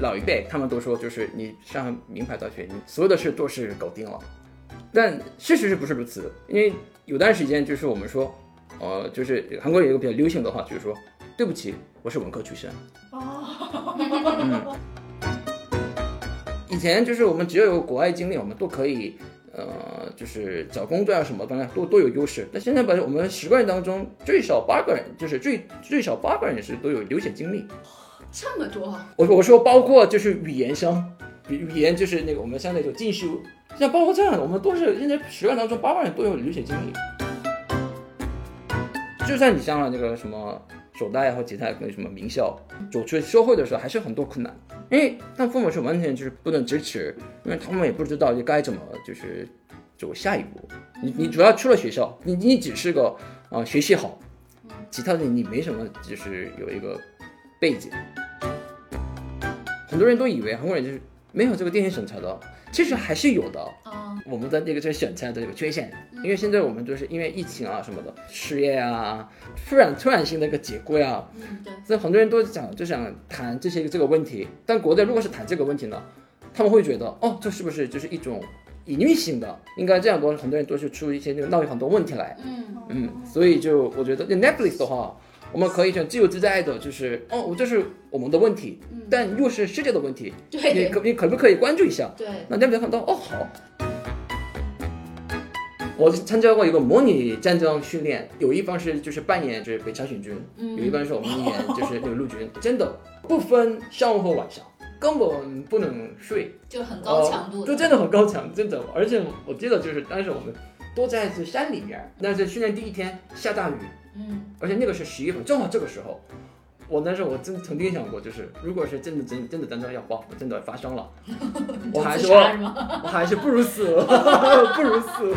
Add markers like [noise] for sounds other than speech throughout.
老一辈他们都说，就是你上名牌大学，你所有的事都是搞定了。但事实是不是如此？因为有段时间就是我们说，呃，就是韩国有一个比较流行的话，就是说，对不起，我是文科出身。哦。以前就是我们只要有国外经历，我们都可以，呃，就是找工作啊什么，的都都有优势。但现在把我们十个人当中最少八个人，就是最最少八个人是都有留学经历。这么多？我我说包括就是语言生，语语言就是那个我们相对就进修，像包括这样的，我们都是现在十个人当中八万人都有留学经历。就算你上了那个什么。首大呀或其他那什么名校，走出社会的时候还是很多困难，因为他父母是完全就是不能支持，因为他们也不知道就该怎么就是走下一步。你你主要出了学校，你你只是个啊学习好，其他的你没什么就是有一个背景。很多人都以为韩国人就是没有这个电信审查的，其实还是有的。我们的那个就是审查的这个缺陷，因为现在我们就是因为疫情啊什么的失业啊，突然突然性的一个解雇啊，嗯，对，所以很多人都想就想谈这些这个问题，但国内如果是谈这个问题呢，他们会觉得哦，这是不是就是一种隐喻性的？应该这样多，很多人都是出一些那个闹很多问题来，嗯。嗯，所以就我觉得那 Netflix 的话，我们可以很自由自在的，就是哦，我这是我们的问题，但又是世界的问题，对，你可你可不可以关注一下？对，那 Netflix 看到哦好。我参加过一个模拟战争训练，有一方是就是扮演就是北朝鲜军，有一方是我们演就是那个陆军，真的不分上午和晚上，根本不能睡，就很高强度，就真的很高强，真的。而且我记得就是当时我们都在这山里面，那是训练第一天下大雨，嗯，而且那个是十一月份，正好这个时候。我那时候我真曾经想过，就是如果是真的真真的战争要爆，我真的发生了，[laughs] 我还是我我还是不如死，不如死。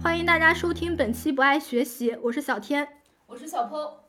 [laughs] 欢迎大家收听本期不爱学习，我是小天，我是小坡。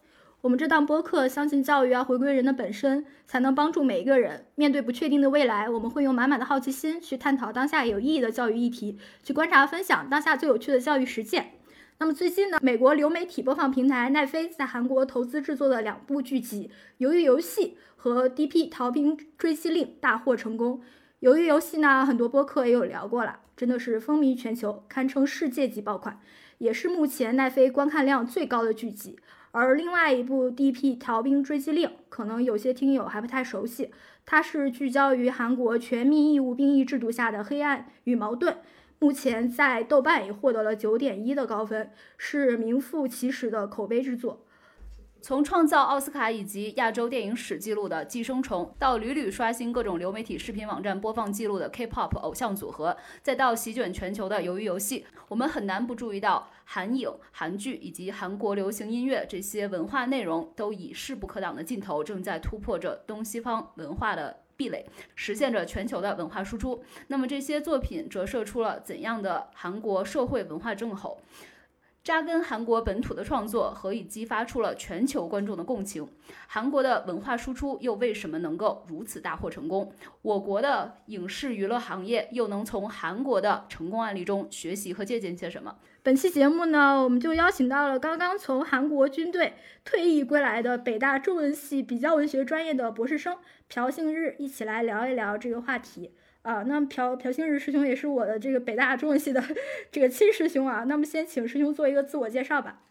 我们这档播客相信教育要回归人的本身，才能帮助每一个人面对不确定的未来。我们会用满满的好奇心去探讨当下有意义的教育议题，去观察分享当下最有趣的教育实践。那么最近呢，美国流媒体播放平台奈飞在韩国投资制作的两部剧集《鱿鱼游戏》和《D.P. 逃兵追击令》大获成功。《鱿鱼游戏》呢，很多播客也有聊过了，真的是风靡全球，堪称世界级爆款，也是目前奈飞观看量最高的剧集。而另外一部《D.P. 逃兵追击令》，可能有些听友还不太熟悉，它是聚焦于韩国全民义务兵役制度下的黑暗与矛盾。目前在豆瓣也获得了九点一的高分，是名副其实的口碑之作。从创造奥斯卡以及亚洲电影史记录的《寄生虫》，到屡屡刷新各种流媒体视频网站播放记录的 K-pop 偶像组合，再到席卷全球的《鱿鱼游戏》，我们很难不注意到韩影、韩剧以及韩国流行音乐这些文化内容，都以势不可挡的劲头，正在突破着东西方文化的。壁垒，实现着全球的文化输出。那么这些作品折射出了怎样的韩国社会文化正吼？扎根韩国本土的创作何以激发出了全球观众的共情？韩国的文化输出又为什么能够如此大获成功？我国的影视娱乐行业又能从韩国的成功案例中学习和借鉴些什么？本期节目呢，我们就邀请到了刚刚从韩国军队退役归来的北大中文系比较文学专业的博士生朴信日，一起来聊一聊这个话题。啊，那朴朴星日师兄也是我的这个北大中文系的 [laughs] 这个亲师兄啊。那么先请师兄做一个自我介绍吧。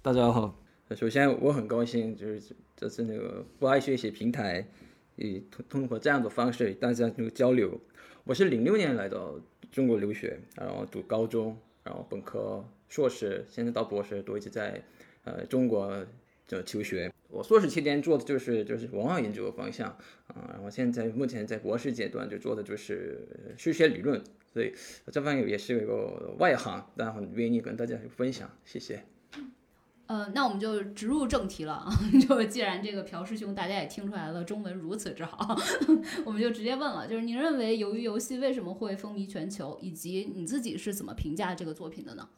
大家好，首先我很高兴，就是这次那个不爱学习平台，以通通过这样的方式大家那个交流。我是零六年来到中国留学，然后读高中，然后本科、硕士，现在到博士都一直在呃中国就求学。我硕士期间做的就是就是文化研究的方向啊，然后现在目前在博士阶段就做的就是数学理论，所以这方面也是一个外行，但很愿意跟大家分享，谢谢。呃，那我们就直入正题了啊，[laughs] 就既然这个朴师兄大家也听出来了，中文如此之好，[laughs] 我们就直接问了，就是您认为《鱿鱼游戏》为什么会风靡全球，以及你自己是怎么评价这个作品的呢？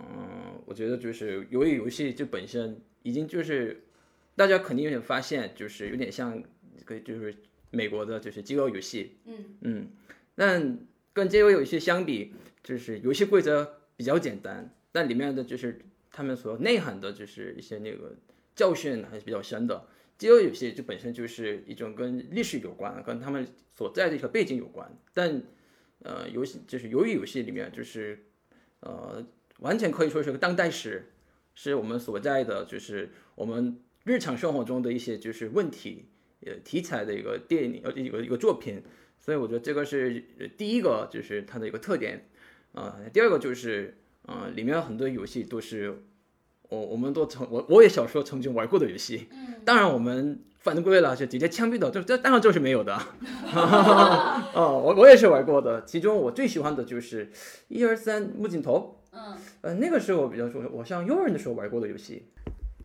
嗯，我觉得就是《由于游戏》就本身已经就是。大家肯定有点发现，就是有点像，个就是美国的，就是饥饿游戏。嗯嗯，但跟饥饿游戏相比，就是游戏规则比较简单，但里面的就是他们所内涵的，就是一些那个教训还是比较深的。饥饿游戏就本身就是一种跟历史有关，跟他们所在的一个背景有关。但呃，游戏就是由于游戏里面就是呃，完全可以说是个当代史，是我们所在的就是我们日常生活中的一些就是问题呃题材的一个电影呃一个一个作品。所以我觉得这个是呃第一个就是它的一个特点。啊、第二个就是呃，里面很多游戏都是我我们都曾我我也小时候曾经玩过的游戏。嗯，当然，我们犯规了是直接枪毙的，这这当然就是没有的。哦，[laughs] [laughs] 我我也是玩过的，其中我最喜欢的就是一二三木镜头，嗯，呃，那个是我比较说，我上幼儿园的时候玩过的游戏。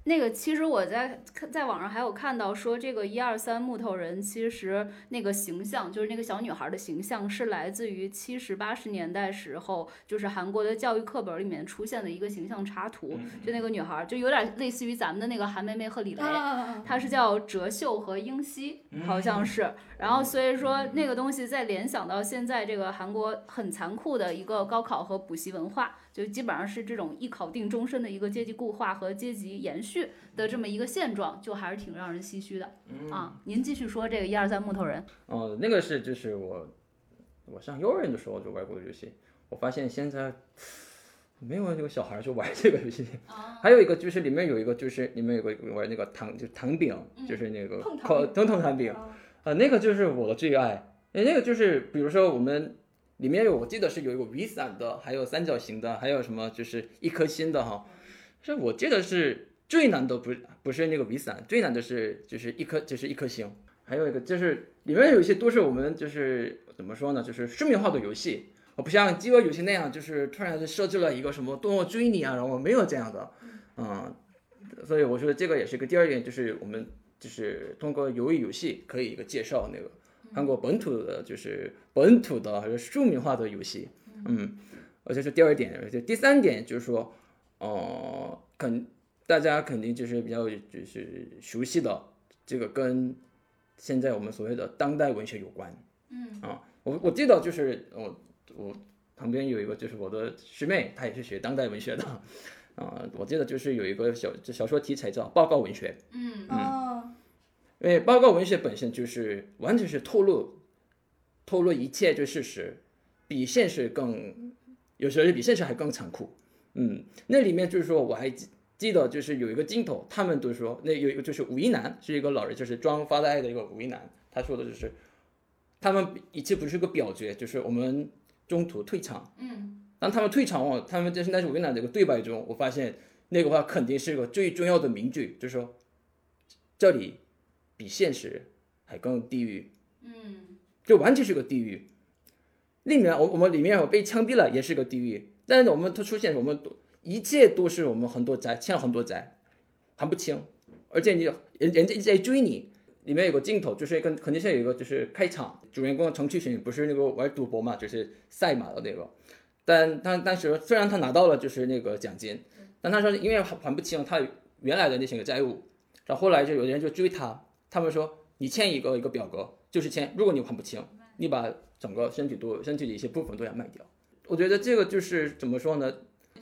那个其实我在看在网上还有看到说，这个一二三木头人其实那个形象，就是那个小女孩的形象，是来自于七十八十年代时候，就是韩国的教育课本里面出现的一个形象插图，就那个女孩，就有点类似于咱们的那个韩梅梅和李雷。啊，她是叫哲秀和英熙，好像是。然后所以说那个东西再联想到现在这个韩国很残酷的一个高考和补习文化，就基本上是这种一考定终身的一个阶级固化和阶级延续的这么一个现状，就还是挺让人唏嘘的啊。您继续说这个一二三木头人，哦、那个是就是我我上幼儿园的时候就玩过的游戏，我发现现在没有这个小孩儿就玩这个游戏。还有一个就是里面有一个就是里面有个玩那个糖就是糖饼，就是那个烤饼腾腾糖饼。啊，那个就是我的最爱。哎，那个就是比如说我们里面有，我记得是有一个雨伞的，还有三角形的，还有什么就是一颗心的哈。是我记得是最难的不不是那个雨伞，最难的是就是一颗就是一颗星。还有一个就是里面有一些都是我们就是怎么说呢，就是市民化的游戏。我不像饥饿游戏那样，就是突然就设置了一个什么动物追你啊，然后没有这样的，嗯，所以我说这个也是个第二点，就是我们就是通过鱿鱼游戏可以一个介绍那个韩国本土的，就是本土的还是庶民化的游戏，嗯，而且是第二点，而且第三点就是说，呃，肯大家肯定就是比较就是熟悉的这个跟现在我们所谓的当代文学有关，嗯啊，我我记得就是我我旁边有一个就是我的师妹，她也是学当代文学的。啊、我记得就是有一个小小说题材叫报告文学，嗯，哦，因为报告文学本身就是完全是透露透露一切就事实，比现实更有时候比现实还更残酷。嗯，那里面就是说我还记记得就是有一个镜头，他们都说那有一个就是吴一男是一个老人，就是装发呆的一个吴一男，他说的就是他们一切不是个表决，就是我们中途退场。嗯，当他们退场后，他们就是那是武一男这个对白中，我发现那个话肯定是个最重要的名句，就是说这里比现实还更地狱。嗯，就完全是个地狱。里面我我们里面我被枪毙了，也是个地狱。但是我们它出现，我们都一切都是我们很多债，欠了很多债，还不清，而且你人人家一直在追你。里面有个镜头，就是跟肯定是有一个就是开场，主人公程序员不是那个玩赌博嘛，就是赛马的那个。但但当时虽然他拿到了就是那个奖金，但他说因为还还不清他原来的那些个债务，然后后来就有人就追他，他们说你签一个一个表格，就是签，如果你还不清，你把整个身体都身体的一些部分都要卖掉。我觉得这个就是怎么说呢？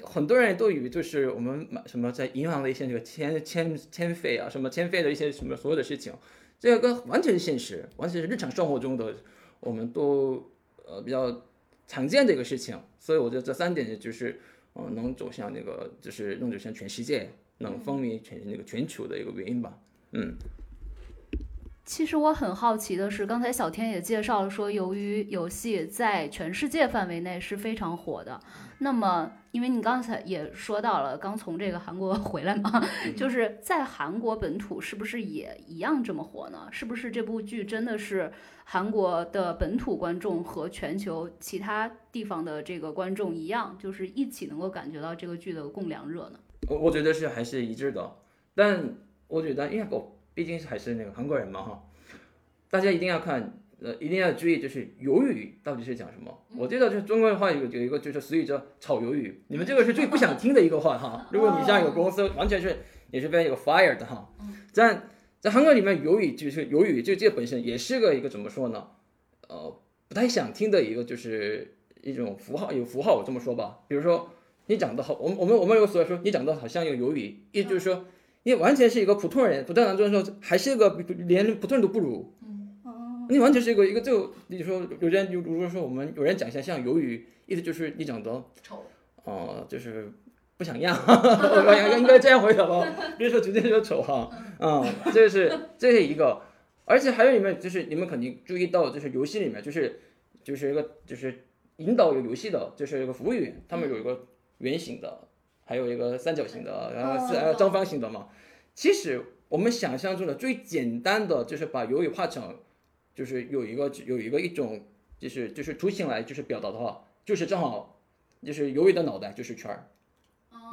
很多人都以为就是我们买什么在银行的一些这个签签签费啊，什么签费的一些什么所有的事情，这个跟完全现实，完全是日常生活中的我们都呃比较常见的一个事情。所以我觉得这三点就是呃能走向那个就是能走向全世界，能风靡全那个全球的一个原因吧。嗯。其实我很好奇的是，刚才小天也介绍了说，由于游戏在全世界范围内是非常火的。那么，因为你刚才也说到了，刚从这个韩国 [laughs] 回来嘛，[laughs] 就是在韩国本土是不是也一样这么火呢？是不是这部剧真的是韩国的本土观众和全球其他地方的这个观众一样，就是一起能够感觉到这个剧的共凉热呢？我我觉得是还是一致的，但我觉得因为我毕竟还是那个韩国人嘛哈，大家一定要看，呃，一定要注意，就是鱿鱼到底是讲什么。我记得就是中国的话有有一个就是俗语叫炒鱿鱼，你们这个是最不想听的一个话哈。[laughs] 如果你像有公司完全是也是被有 fire 的哈，在在韩国里面鱿鱼就是鱿鱼，就这本身也是个一个怎么说呢？呃，不太想听的一个就是一种符号，有符号我这么说吧，比如说你长得好，我们我们我们有所说你长得好像有鱿鱼，也就是说你完全是一个普通人，不在当中的时候还是一个连普通人都不如。哦，你完全是一个一个就你说有人有如果说我们有人讲一下像鱿鱼，意思就是你长得丑，哦、就是不想样，[laughs] 我应该这样回答吧，别说直接说丑哈，嗯，这是这是一个，而且还有你们就是你们肯定注意到，就是游戏里面就是就是一个就是引导有游戏的，就是一个服务员，他们有一个圆形的，还有一个三角形的，然后四哦还有正方形的嘛。其实我们想象中的最简单的就是把鱿鱼画成，就是有一个有一个一种就是就是图形来就是表达的话，就是正好就是鱿鱼的脑袋就是圈儿。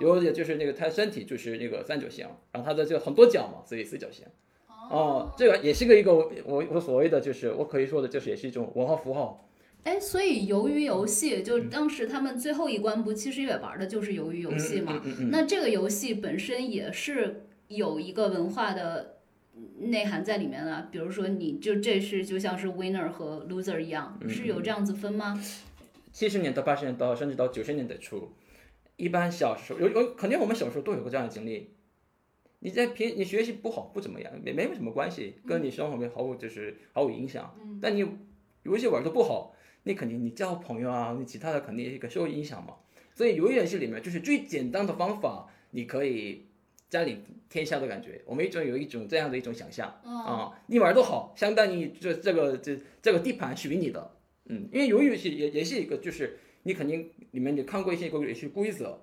有也就是那个它身体就是那个三角形，然后它的这个很多角嘛，所以四角形。哦，这个也是个一个我我我所谓的就是我可以说的就是也是一种文化符号。哎，所以鱿鱼游戏就是当时他们最后一关不其实也玩的就是鱿鱼游戏嘛？嗯嗯嗯那这个游戏本身也是有一个文化的内涵在里面的，比如说你就这是就像是 winner 和 loser 一样，嗯是有这样子分吗？七十年到八十年到甚至到九十年代初，一般小时候有有肯定我们小时候都有过这样的经历。你在平你学习不好不怎么样，没没有什么关系，跟你生活没毫无就是毫无影响。但你游戏玩的不好，你肯定你交朋友啊，你其他的肯定一个受影响嘛。所以游戏里面就是最简单的方法，你可以占领天下的感觉。我们一直有一种这样的一种想象啊、你玩多好，相当于这这个这这个地盘属于你的。嗯，因为游戏也也是一个，就是你肯定里面你看过一些游戏规则，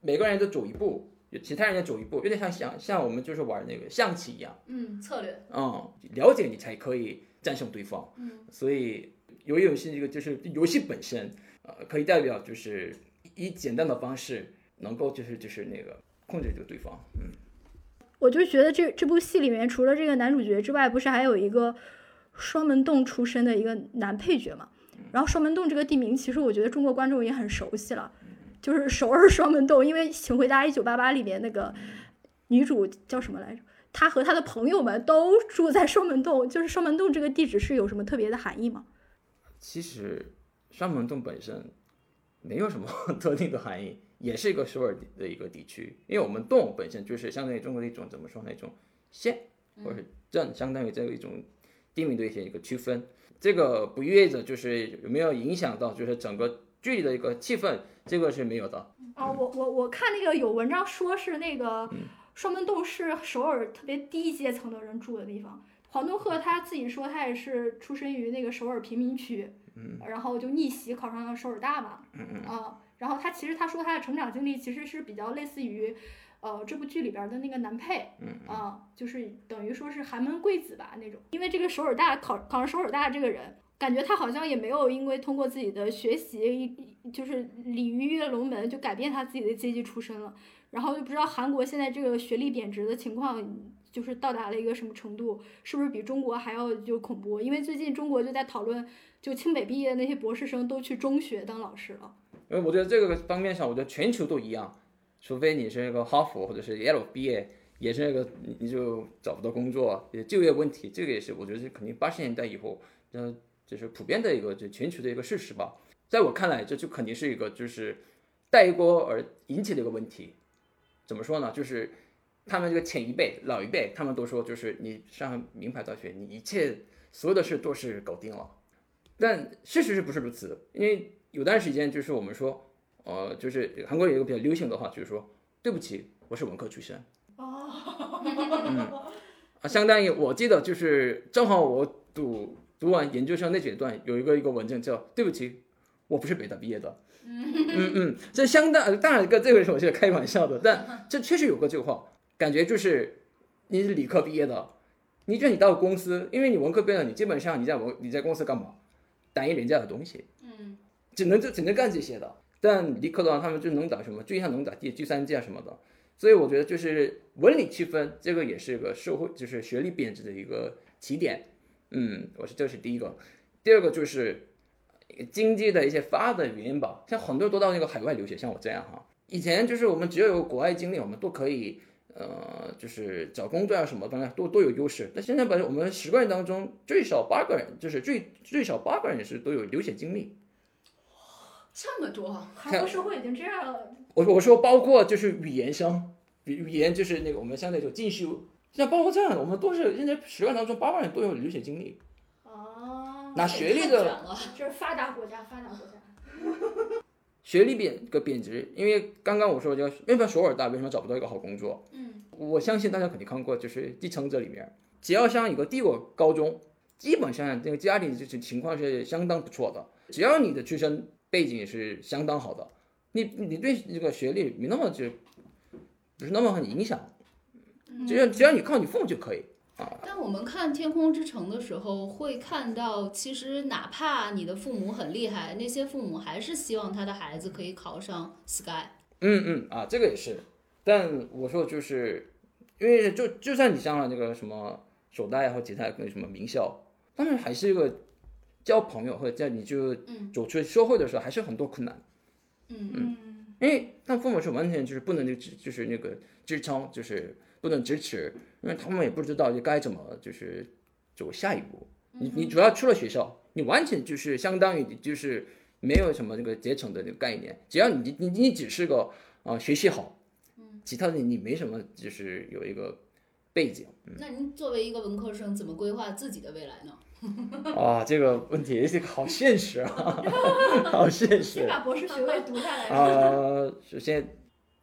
每个人都走一步，其他人也走一步，有点像像像我们就是玩那个象棋一样，嗯，策略。嗯，了解你才可以战胜对方。嗯，所以游戏游戏这个就是游戏本身，呃，可以代表就是以简单的方式能够就是就是那个控制这个对方。嗯，我就觉得这这部戏里面除了这个男主角之外，不是还有一个双门洞出身的一个男配角嘛？然后双门洞这个地名，其实我觉得中国观众也很熟悉了，就是首尔双门洞。因为《请回答一九八八》里面那个女主叫什么来着？她和她的朋友们都住在双门洞，就是双门洞这个地址是有什么特别的含义吗？其实双门洞本身没有什么 [laughs] 特定的含义，也是一个首尔的一个地区，因为我们洞本身就是相当于中国的一种怎么说呢，一种县或者是镇，相当于这样一种地名的一些一个区分。这个不意味着就是有没有影响到就是整个剧里的一个气氛，这个是没有的。哦，我我我看那个有文章说是那个双门洞是首尔特别低阶层的人住的地方。黄东赫他自己说他也是出身于那个首尔贫民区，然后就逆袭考上了首尔大嘛，啊，然后他其实他说他的成长经历其实是比较类似于，呃，这部剧里边的那个男配，啊，就是等于说是寒门贵子吧那种。因为这个首尔大考考上首尔大这个人，感觉他好像也没有因为通过自己的学习，就是鲤鱼跃龙门就改变他自己的阶级出身了。然后就不知道韩国现在这个学历贬值的情况，就是到达了一个什么程度，是不是比中国还要就恐怖？因为最近中国就在讨论，就清北毕业的那些博士生都去中学当老师了。因为我觉得这个方面上，我觉得全球都一样，除非你是那个哈佛或者是 Yale 毕业，也是那个你就找不到工作，就业问题，这个也是我觉得是肯定八十年代以后，呃，就是普遍的一个就全球的一个事实吧。在我看来，这就肯定是一个就是带锅而引起的一个问题。怎么说呢？就是他们这个前一辈、老一辈，他们都说，就是你上名牌大学，你一切所有的事都是搞定了。但事实是不是如此？因为有段时间就是我们说，呃，就是韩国有一个比较流行的话，就是说，对不起，我是文科出身。哦。啊，相当于我记得就是正好我读读完研究生那阶段，有一个一个文件叫“对不起，我不是北大毕业的”。嗯嗯，这相当当然跟这个是我是开玩笑的，但这确实有个这个话，感觉就是你是理科毕业的，你觉得你到公司，因为你文科毕业的，你基本上你在文你在公司干嘛？打印人家的东西，嗯，只能就只能干这些的。但理科的话，他们就能打什么就像能打计计算机啊什么的。所以我觉得就是文理区分，这个也是个社会就是学历贬值的一个起点。嗯，我是这是第一个。第二个就是经济的一些发展原因吧，像很多人都到那个海外留学，像我这样哈，以前就是我们只要有国外经历，我们都可以呃，就是找工作啊什么的都都有优势。但现在把我们十个人当中最少八个人，就是最最少八个人是都有留学经历。这么多，韩国社会已经这样了，我我说包括就是语言生，语语言就是那个我们相对就进修，像包括这样的，我们都是现在十万当中八万人都有留学经历，哦，拿学历太的卷了。[laughs] 这是发达国家，发达国家。[laughs] 学历贬个贬值，因为刚刚我说就为什么首尔大为什么找不到一个好工作？嗯，我相信大家肯定看过，就是继承者里面，只要像一个帝国高中，基本上这个家里就是情况是相当不错的，只要你的出身背景是相当好的，你你对这个学历没那么就不是那么很影响，只要只要你靠你父母就可以。但我们看《天空之城》的时候，会看到，其实哪怕你的父母很厉害，那些父母还是希望他的孩子可以考上 Sky。嗯嗯啊，这个也是，但我说就是，因为就就算你上了那个什么首大呀或其他那什么名校，但是还是一个交朋友或者在你就走出社会的时候，还是很多困难。嗯嗯，因为他父母是完全就是不能支就是那个支撑，就是不能支持，因为他们也不知道就该怎么就是走下一步。你你主要出了学校，你完全就是相当于就是没有什么这个阶层的那个概念，只要你你你只是个啊、呃学习好，其他的你没什么就是有一个背景那您作为一个文科生，怎么规划自己的未来呢？[laughs] 啊，这个问题这个好现实啊，[laughs] 好现实先。把博士学位读下来。呃，首先，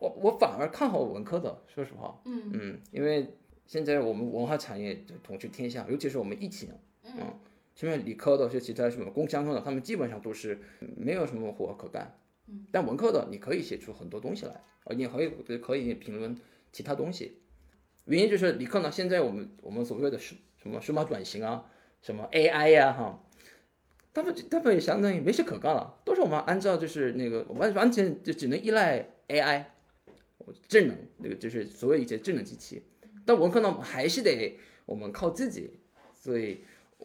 我我反而看好文科的，说实话，嗯因为现在我们文化产业就统治天下，尤其是我们疫情，嗯，现在理科的是其他什么工商科的，他们基本上都是没有什么活可干，嗯，但文科的你可以写出很多东西来，而你可以可以评论其他东西，原因就是理科呢，现在我们我们所谓的数什么数码转型啊，什么 AI 呀、哈。他们他们也相当于没事可干了，都是我们按照就是那个完完全就只能依赖 AI，智能那个就是所谓一些智能机器，但文科呢还是得我们靠自己，所以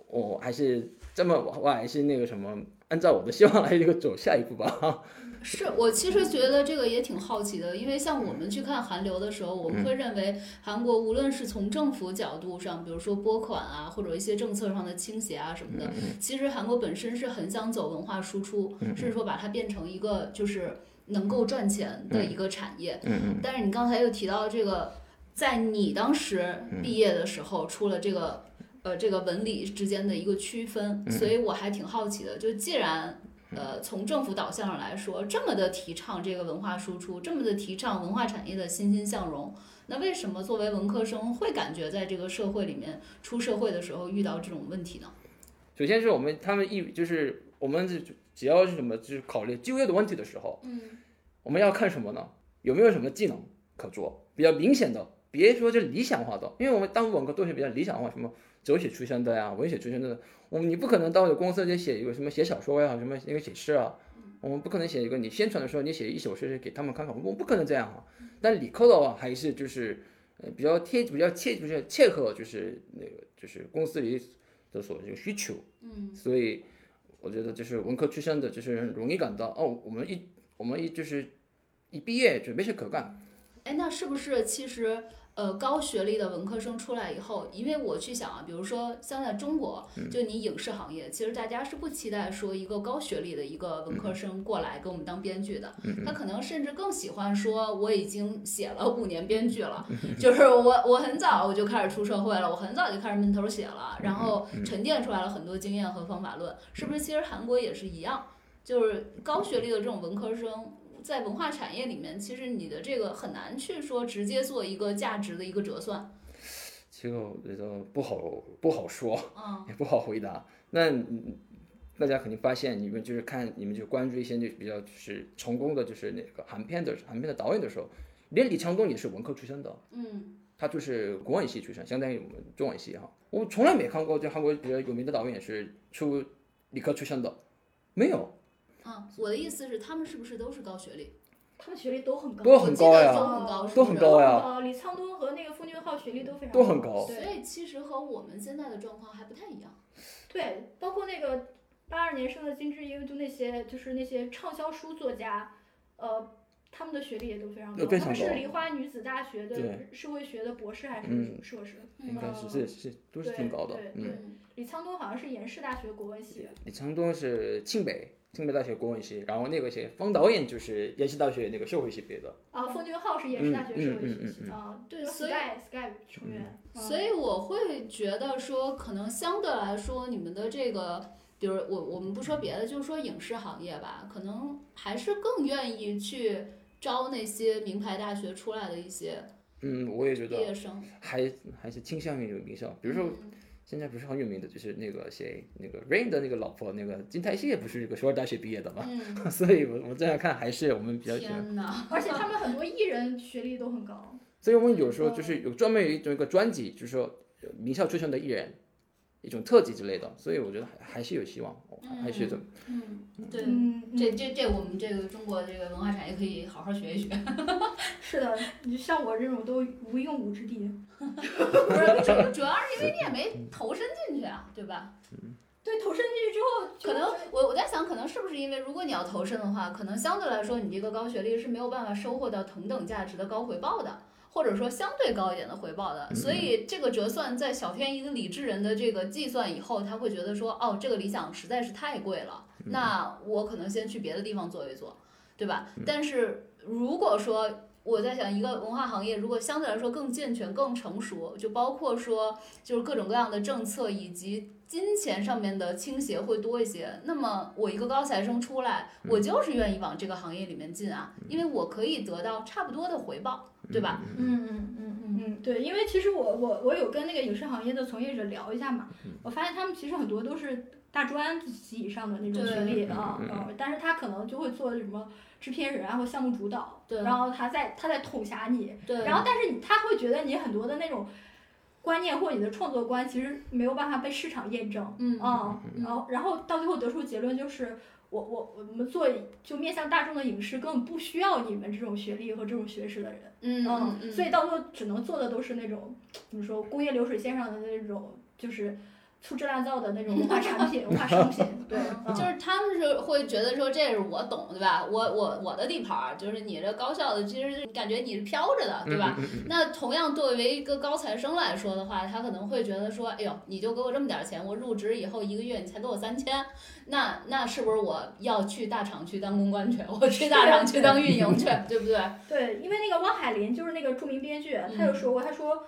我还是这么我我还是那个什么，按照我的希望来这个走下一步吧。是我其实觉得这个也挺好奇的，因为像我们去看韩流的时候，我们会认为韩国无论是从政府角度上，比如说拨款啊，或者一些政策上的倾斜啊什么的，其实韩国本身是很想走文化输出，甚至说把它变成一个就是能够赚钱的一个产业。嗯但是你刚才又提到这个，在你当时毕业的时候出了这个。呃，这个文理之间的一个区分，所以我还挺好奇的。就既然呃，从政府导向上来说，这么的提倡这个文化输出，这么的提倡文化产业的欣欣向荣，那为什么作为文科生会感觉在这个社会里面出社会的时候遇到这种问题呢？首先是我们他们一就是我们只只要是什么就是考虑就业的问题的时候，嗯，我们要看什么呢？有没有什么技能可做？比较明显的，别说这理想化的，因为我们当文科都是比较理想化，什么哲学出身的呀，文学出身的，我们你不可能到公司去写一个什么写小说呀，什么一个写诗啊，我们不可能写一个你宣传的时候你写一首诗给他们看看，我们不可能这样啊。但理科的话还是就是呃比较贴比较切就是切合就是那个就是公司里的所这个需求，嗯，所以我觉得就是文科出身的，就是容易感到哦，我们一我们一就是一毕业准备去可干，哎，那是不是其实呃高学历的文科生出来以后，因为我去想啊，比如说像在中国，就你影视行业，其实大家是不期待说一个高学历的一个文科生过来给我们当编剧的，他可能甚至更喜欢说我已经写了五年编剧了，[laughs] 就是我我很早我就开始出社会了，我很早就开始闷头写了，然后沉淀出来了很多经验和方法论，是不是？其实韩国也是一样，就是高学历的这种文科生。在文化产业里面，其实你的这个很难去说直接做一个价值的一个折算。这个我觉得不好不好说，嗯，[laughs] 也不好回答。那嗯大家肯定发现，你们就是看你们就关注一些就比较就是成功的就是那个韩片的韩片的导演的时候，连李强东也是文科出身的，嗯，他就是国文系出身，相当于我们中文系哈。我从来没看过就韩国比较有名的导演是出理科出身的，没有。啊，我的意思是，他们是不是都是高学历？他们学历都很高，都很高呀都很高，都很高呀呃，李沧东和那个奉俊昊学历都非常都很高所以其实和我们现在的状况还不太一样。对，包括那个八二年生的金智英，就那些就是那些畅销书作家，呃，他们的学历也都非常高，呃非常他们是梨花女子大学的社会学的博士还是嗯硕士？应该是是是都是挺高的对，嗯。对李沧东好像是延世大学国文系。李沧东是庆北清北大学国文系，然后那个谁方导演就是延禧大学那个社会系毕业的。啊，奉俊浩是延禧大学社会系啊，对所以，Sky Sky 成员，嗯所以我会觉得说，可能相对来说，你们的这个，比如我我们不说别的，就是说影视行业吧，可能还是更愿意去招那些名牌大学出来的一些嗯，我也觉得毕业生。还还是倾向于这个名校，比如说嗯现在不是很有名的，就是那个谁，那个 Rain 的那个老婆，那个金泰熙也不是这个首尔大学毕业的嘛，嗯，[laughs] 所以我我这样看还是我们比较喜欢。天哪！[laughs] 而且他们很多艺人学历都很高。所以我们有时候就是有专门有一种一个专辑，就是说呃名校出身的艺人，一种特技之类的，所以我觉得还还是有希望，还还是这么嗯，对。嗯，这这这，我们这个中国这个文化产业可以好好学一学。[laughs] 是的，你像我这种都无用武之地。不是，主主要是因为你也没投身进去啊，对吧？对，投身进去之后，可能我我在想，可能是不是因为如果你要投身的话，可能相对来说你这个高学历是没有办法收获到同等价值的高回报的，或者说相对高一点的回报的。所以这个折算在小天一个理智人的这个计算以后，他会觉得说，哦，这个理想实在是太贵了，那我可能先去别的地方做一做，对吧？但是如果说我在想，一个文化行业如果相对来说更健全、更成熟，就包括说就是各种各样的政策以及金钱上面的倾斜会多一些。那么我一个高材生出来，我就是愿意往这个行业里面进啊，因为我可以得到差不多的回报，对吧？嗯嗯嗯。嗯嗯，对，因为其实我我我有跟那个影视行业的从业者聊一下嘛，我发现他们其实很多都是大专及以上的那种学历啊，嗯，但是他可能就会做什么制片人啊或项目主导，对。然后他在他在统辖你，对，然后但是你他会觉得你很多的那种观念或者你的创作观其实没有办法被市场验证，嗯啊，然后然后到最后得出结论就是。我我我们做就面向大众的影视根本不需要你们这种学历和这种学识的人，嗯嗯嗯，所以到最后只能做的都是那种怎么说工业流水线上的那种，就是粗制滥造的那种文化产品、文化商品。对，嗯就是他们是会觉得说这是我懂，对吧？我我我的地盘儿，就是你这高校的，其实感觉你是飘着的，对吧？那同样作为一个高材生来说的话，他可能会觉得说，哎呦，你就给我这么点儿钱，我入职以后一个月你才给我三千，那那是不是我要去大厂去当公关去？我去大厂去当运营去，对不对？[laughs] 对，因为那个汪海林就是那个著名编剧，他有说过，他说。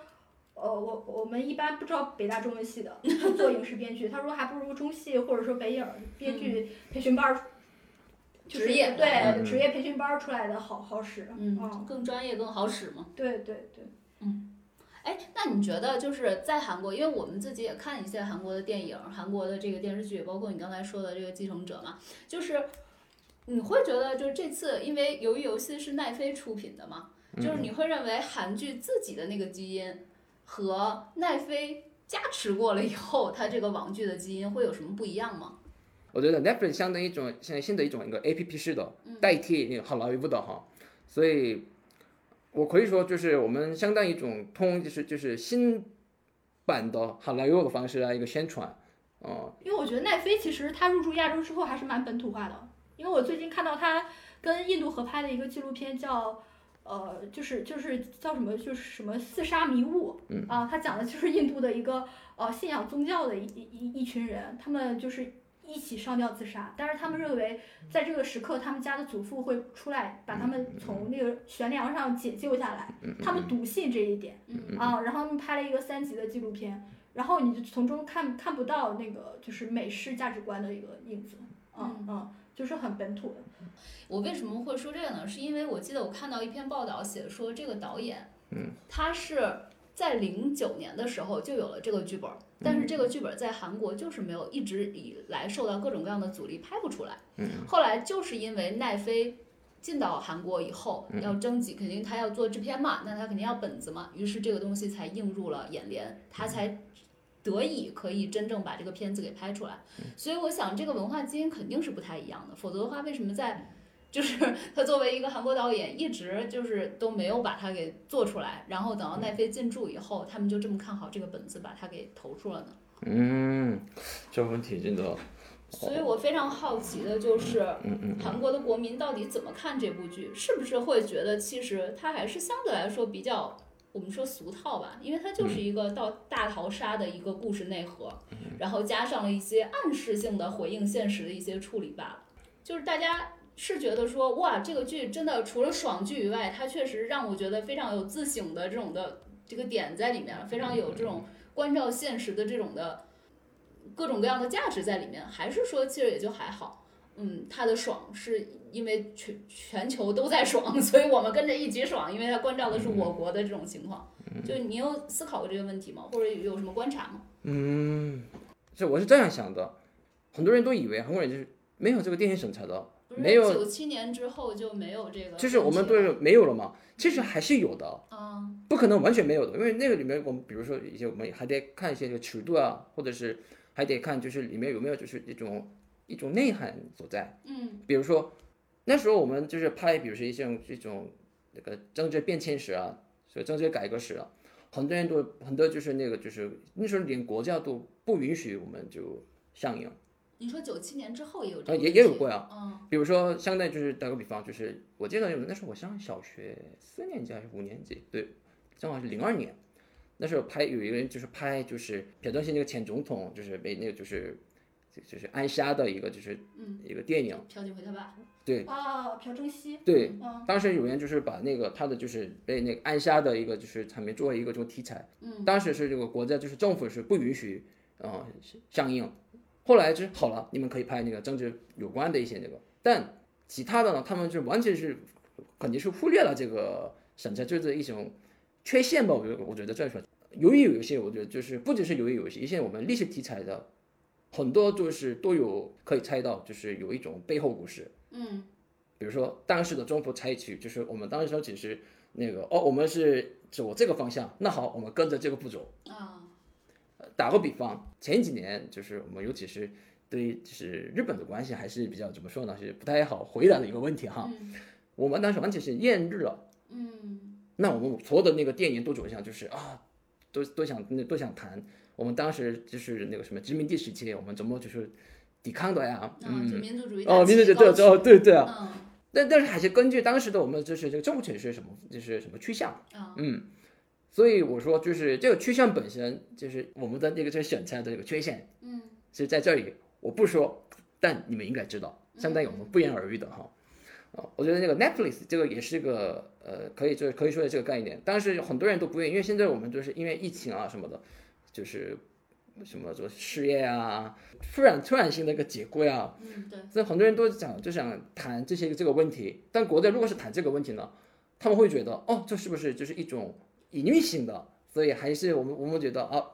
呃，我我们一般不知道北大中文系的做影视编剧，他说还不如中戏或者说北影编剧培训班儿，就是职业对嗯职业培训班儿出来的好好使。嗯，更专业更好使嘛。对对对。嗯哎，那你觉得就是在韩国，因为我们自己也看一些韩国的电影、韩国的这个电视剧，包括你刚才说的这个《继承者》嘛，就是你会觉得就是这次，因为鱿鱼游戏是奈飞出品的嘛，就是你会认为韩剧自己的那个基因和奈飞加持过了以后，它这个网剧的基因会有什么不一样吗？我觉得 Netflix 相当于一种现在新的一种一个 A P P 式的代替那个好莱坞的哈，所以我可以说就是我们相当于一种通就是就是新版的好莱坞的方式来一个宣传，哦、因为我觉得奈飞其实它入驻亚洲之后还是蛮本土化的，因为我最近看到它跟印度合拍的一个纪录片叫。呃，就是就是叫什么，就是什么四杀迷雾，嗯。啊，他讲的就是印度的一个呃信仰宗教的一一一一群人，他们就是一起上吊自杀，但是他们认为在这个时刻，他们家的祖父会出来把他们从那个悬梁上解救下来，他们笃信这一点，啊，然后他们拍了一个三集的纪录片，然后你就从中看看不到那个就是美式价值观的一个影子，嗯。嗯，就是很本土的。我为什么会说这个呢？是因为我记得我看到一篇报道写说这个导演，嗯，他是在零九年的时候就有了这个剧本，但是这个剧本在韩国就是没有一直以来受到各种各样的阻力拍不出来，嗯，后来就是因为奈飞。进到韩国以后，要征集，肯定他要做制片嘛，那他肯定要本子嘛，于是这个东西才映入了眼帘，他才得以可以真正把这个片子给拍出来。所以我想，这个文化基因肯定是不太一样的，否则的话，为什么在就是 [laughs] 他作为一个韩国导演，一直就是都没有把它给做出来，然后等到奈飞进驻以后，他们就这么看好这个本子，把它给投出了呢？嗯，这问题真的，所以我非常好奇的就是，韩国的国民到底怎么看这部剧？是不是会觉得其实它还是相对来说比较，我们说俗套吧？因为它就是一个到大逃杀的一个故事内核，然后加上了一些暗示性的回应现实的一些处理罢了。就是大家是觉得说，哇，这个剧真的除了爽剧以外，它确实让我觉得非常有自省的这种的这个点在里面，非常有这种关照现实的这种的各种各样的价值在里面。还是说，其实也就还好。嗯，它的爽是因为全全球都在爽，[laughs] 所以我们跟着一起爽，因为它关照的是我国的这种情况。就你有思考过这个问题吗？或者有什么观察吗？嗯，这我是这样想的，很多人都以为韩国人就是没有这个电影审查的，没有九七年之后就没有这个，就是我们对没有了吗，其实还是有的，啊，不可能完全没有的，因为那个里面我们比如说一些我们还得看一些这个尺度啊，或者是还得看就是里面有没有就是一种一种内涵所在，嗯比如说那时候我们就是拍，比如说一些这种那个政治变迁史啊，所以政治改革史啊，很多人都很多就是那个就是那时候连国家都不允许我们就上映，你说九七年之后也有这啊也也有过呀，嗯。比如说相当于就是打个比方，就是我记得有那时候我上小学四年级还是五年级，对，正好是零二年，那时候拍有一个人就是拍就是朴正熙那个前总统就是被那个就是就就是暗杀的一个就是嗯，一个电影，朴槿惠他爸，对。啊，朴正熙，对，嗯。当时有人就是把那个他的就是被那个暗杀的一个就是场面作为一个这种题材，嗯，当时是这个国家就是政府是不允许呃上映，后来就好了，你们可以拍那个政治有关的一些那个，但其他的呢，他们就完全是肯定是忽略了这个审查制的一种缺陷吧，我觉得我觉得这说。由于有一些我觉得就是不只是由于有一些一些我们历史题材的很多就是都有可以猜到，就是有一种背后故事。嗯。比如说当时的中国采取，就是我们当时只是那个哦，我们是走这个方向，那好，我们跟着这个步骤。啊，打个比方，前几年就是我们尤其是对就是日本的关系还是比较怎么说呢，是不太好回答的一个问题哈。嗯。我们当时完全是厌日了，嗯。那我们所有的那个电影都走向就是啊，都都想都想谈。我们当时就是那个什么殖民地时期，我们怎么就是抵抗的呀？嗯，民族主义哦，民族主义对对哦对对啊。嗯但但是还是根据当时的我们就是这个政府确实什么就是什么趋向，啊嗯，所以我说就是这个趋向本身就是我们的那个这个审查的这个缺陷嗯是在这里，我不说，但你们应该知道，相当于我们不言而喻的哈。啊，我觉得那个 Netflix 这个也是个呃，可以就是可以说的这个概念，但是很多人都不愿意，因为现在我们就是因为疫情啊什么的，就是什么做失业啊，突然突然性的一个解雇呀、嗯，对，所以很多人都想就想谈这些这个问题，但国内如果是谈这个问题呢，他们会觉得哦，这是不是就是一种隐喻性的？所以还是我们我们觉得啊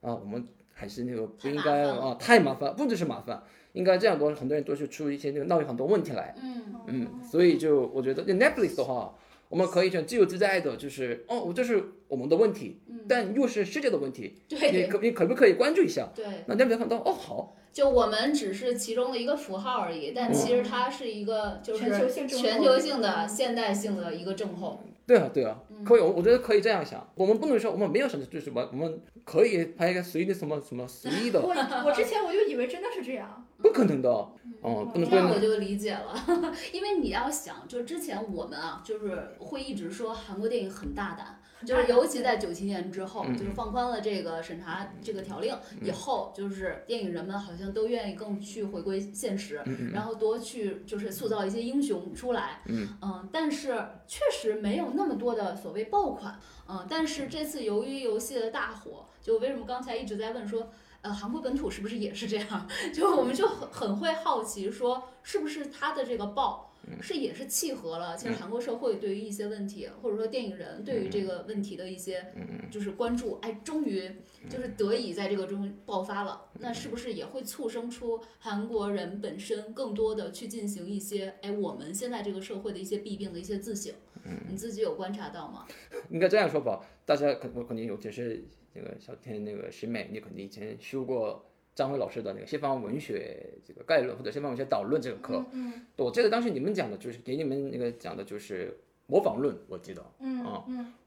啊，我们还是那个不应该啊，太麻烦，不只是麻烦，应该这样多，很多人都是出一些那个闹很多问题来，嗯。嗯，所以就我觉得就 Netflix 的话，我们可以很自由自在的，就是哦，我这是我们的问题，但又是世界的问题，对。你可你可不可以关注一下？对，那 Netflix 看到哦好，就我们只是其中的一个符号而已，但其实它是一个就是全球性症候全球性的现代性的一个症候。对啊，对啊，嗯。可以，我我觉得可以这样想。我们不能说我们没有什么，就是什么，我们可以拍一个随意的什么什么随 [laughs] 意的，我我之前我就以为真的是这样，不可能的，哦、不能不能，这样我就理解了，[laughs] 因为你要想，就之前我们啊，就是会一直说韩国电影很大胆，就是尤其在九七年之后，嗯就是放宽了这个审查这个条令以后，就是电影人们好像都愿意更去回归现实，嗯然后多去就是塑造一些英雄出来，嗯但是确实没有那么多的所谓爆款，嗯，但是这次由于游戏的大火，就为什么刚才一直在问说。呃，韩国本土是不是也是这样？[laughs] 就我们就很很会好奇，说是不是它的这个爆是也是契合了，其实韩国社会对于一些问题，或者说电影人对于这个问题的一些就是关注，哎，终于就是得以在这个中爆发了。那是不是也会促生出韩国人本身更多的去进行一些哎我们现在这个社会的一些弊病的一些自省？你自己有观察到吗？[laughs] 应该这样说吧。大家肯我肯定有，就是那个小天那个师妹，你肯定以前修过张辉老师的那个西方文学这个概论或者西方文学导论这个课。嗯我记得当时你们讲的就是给你们那个讲的就是模仿论，我记得嗯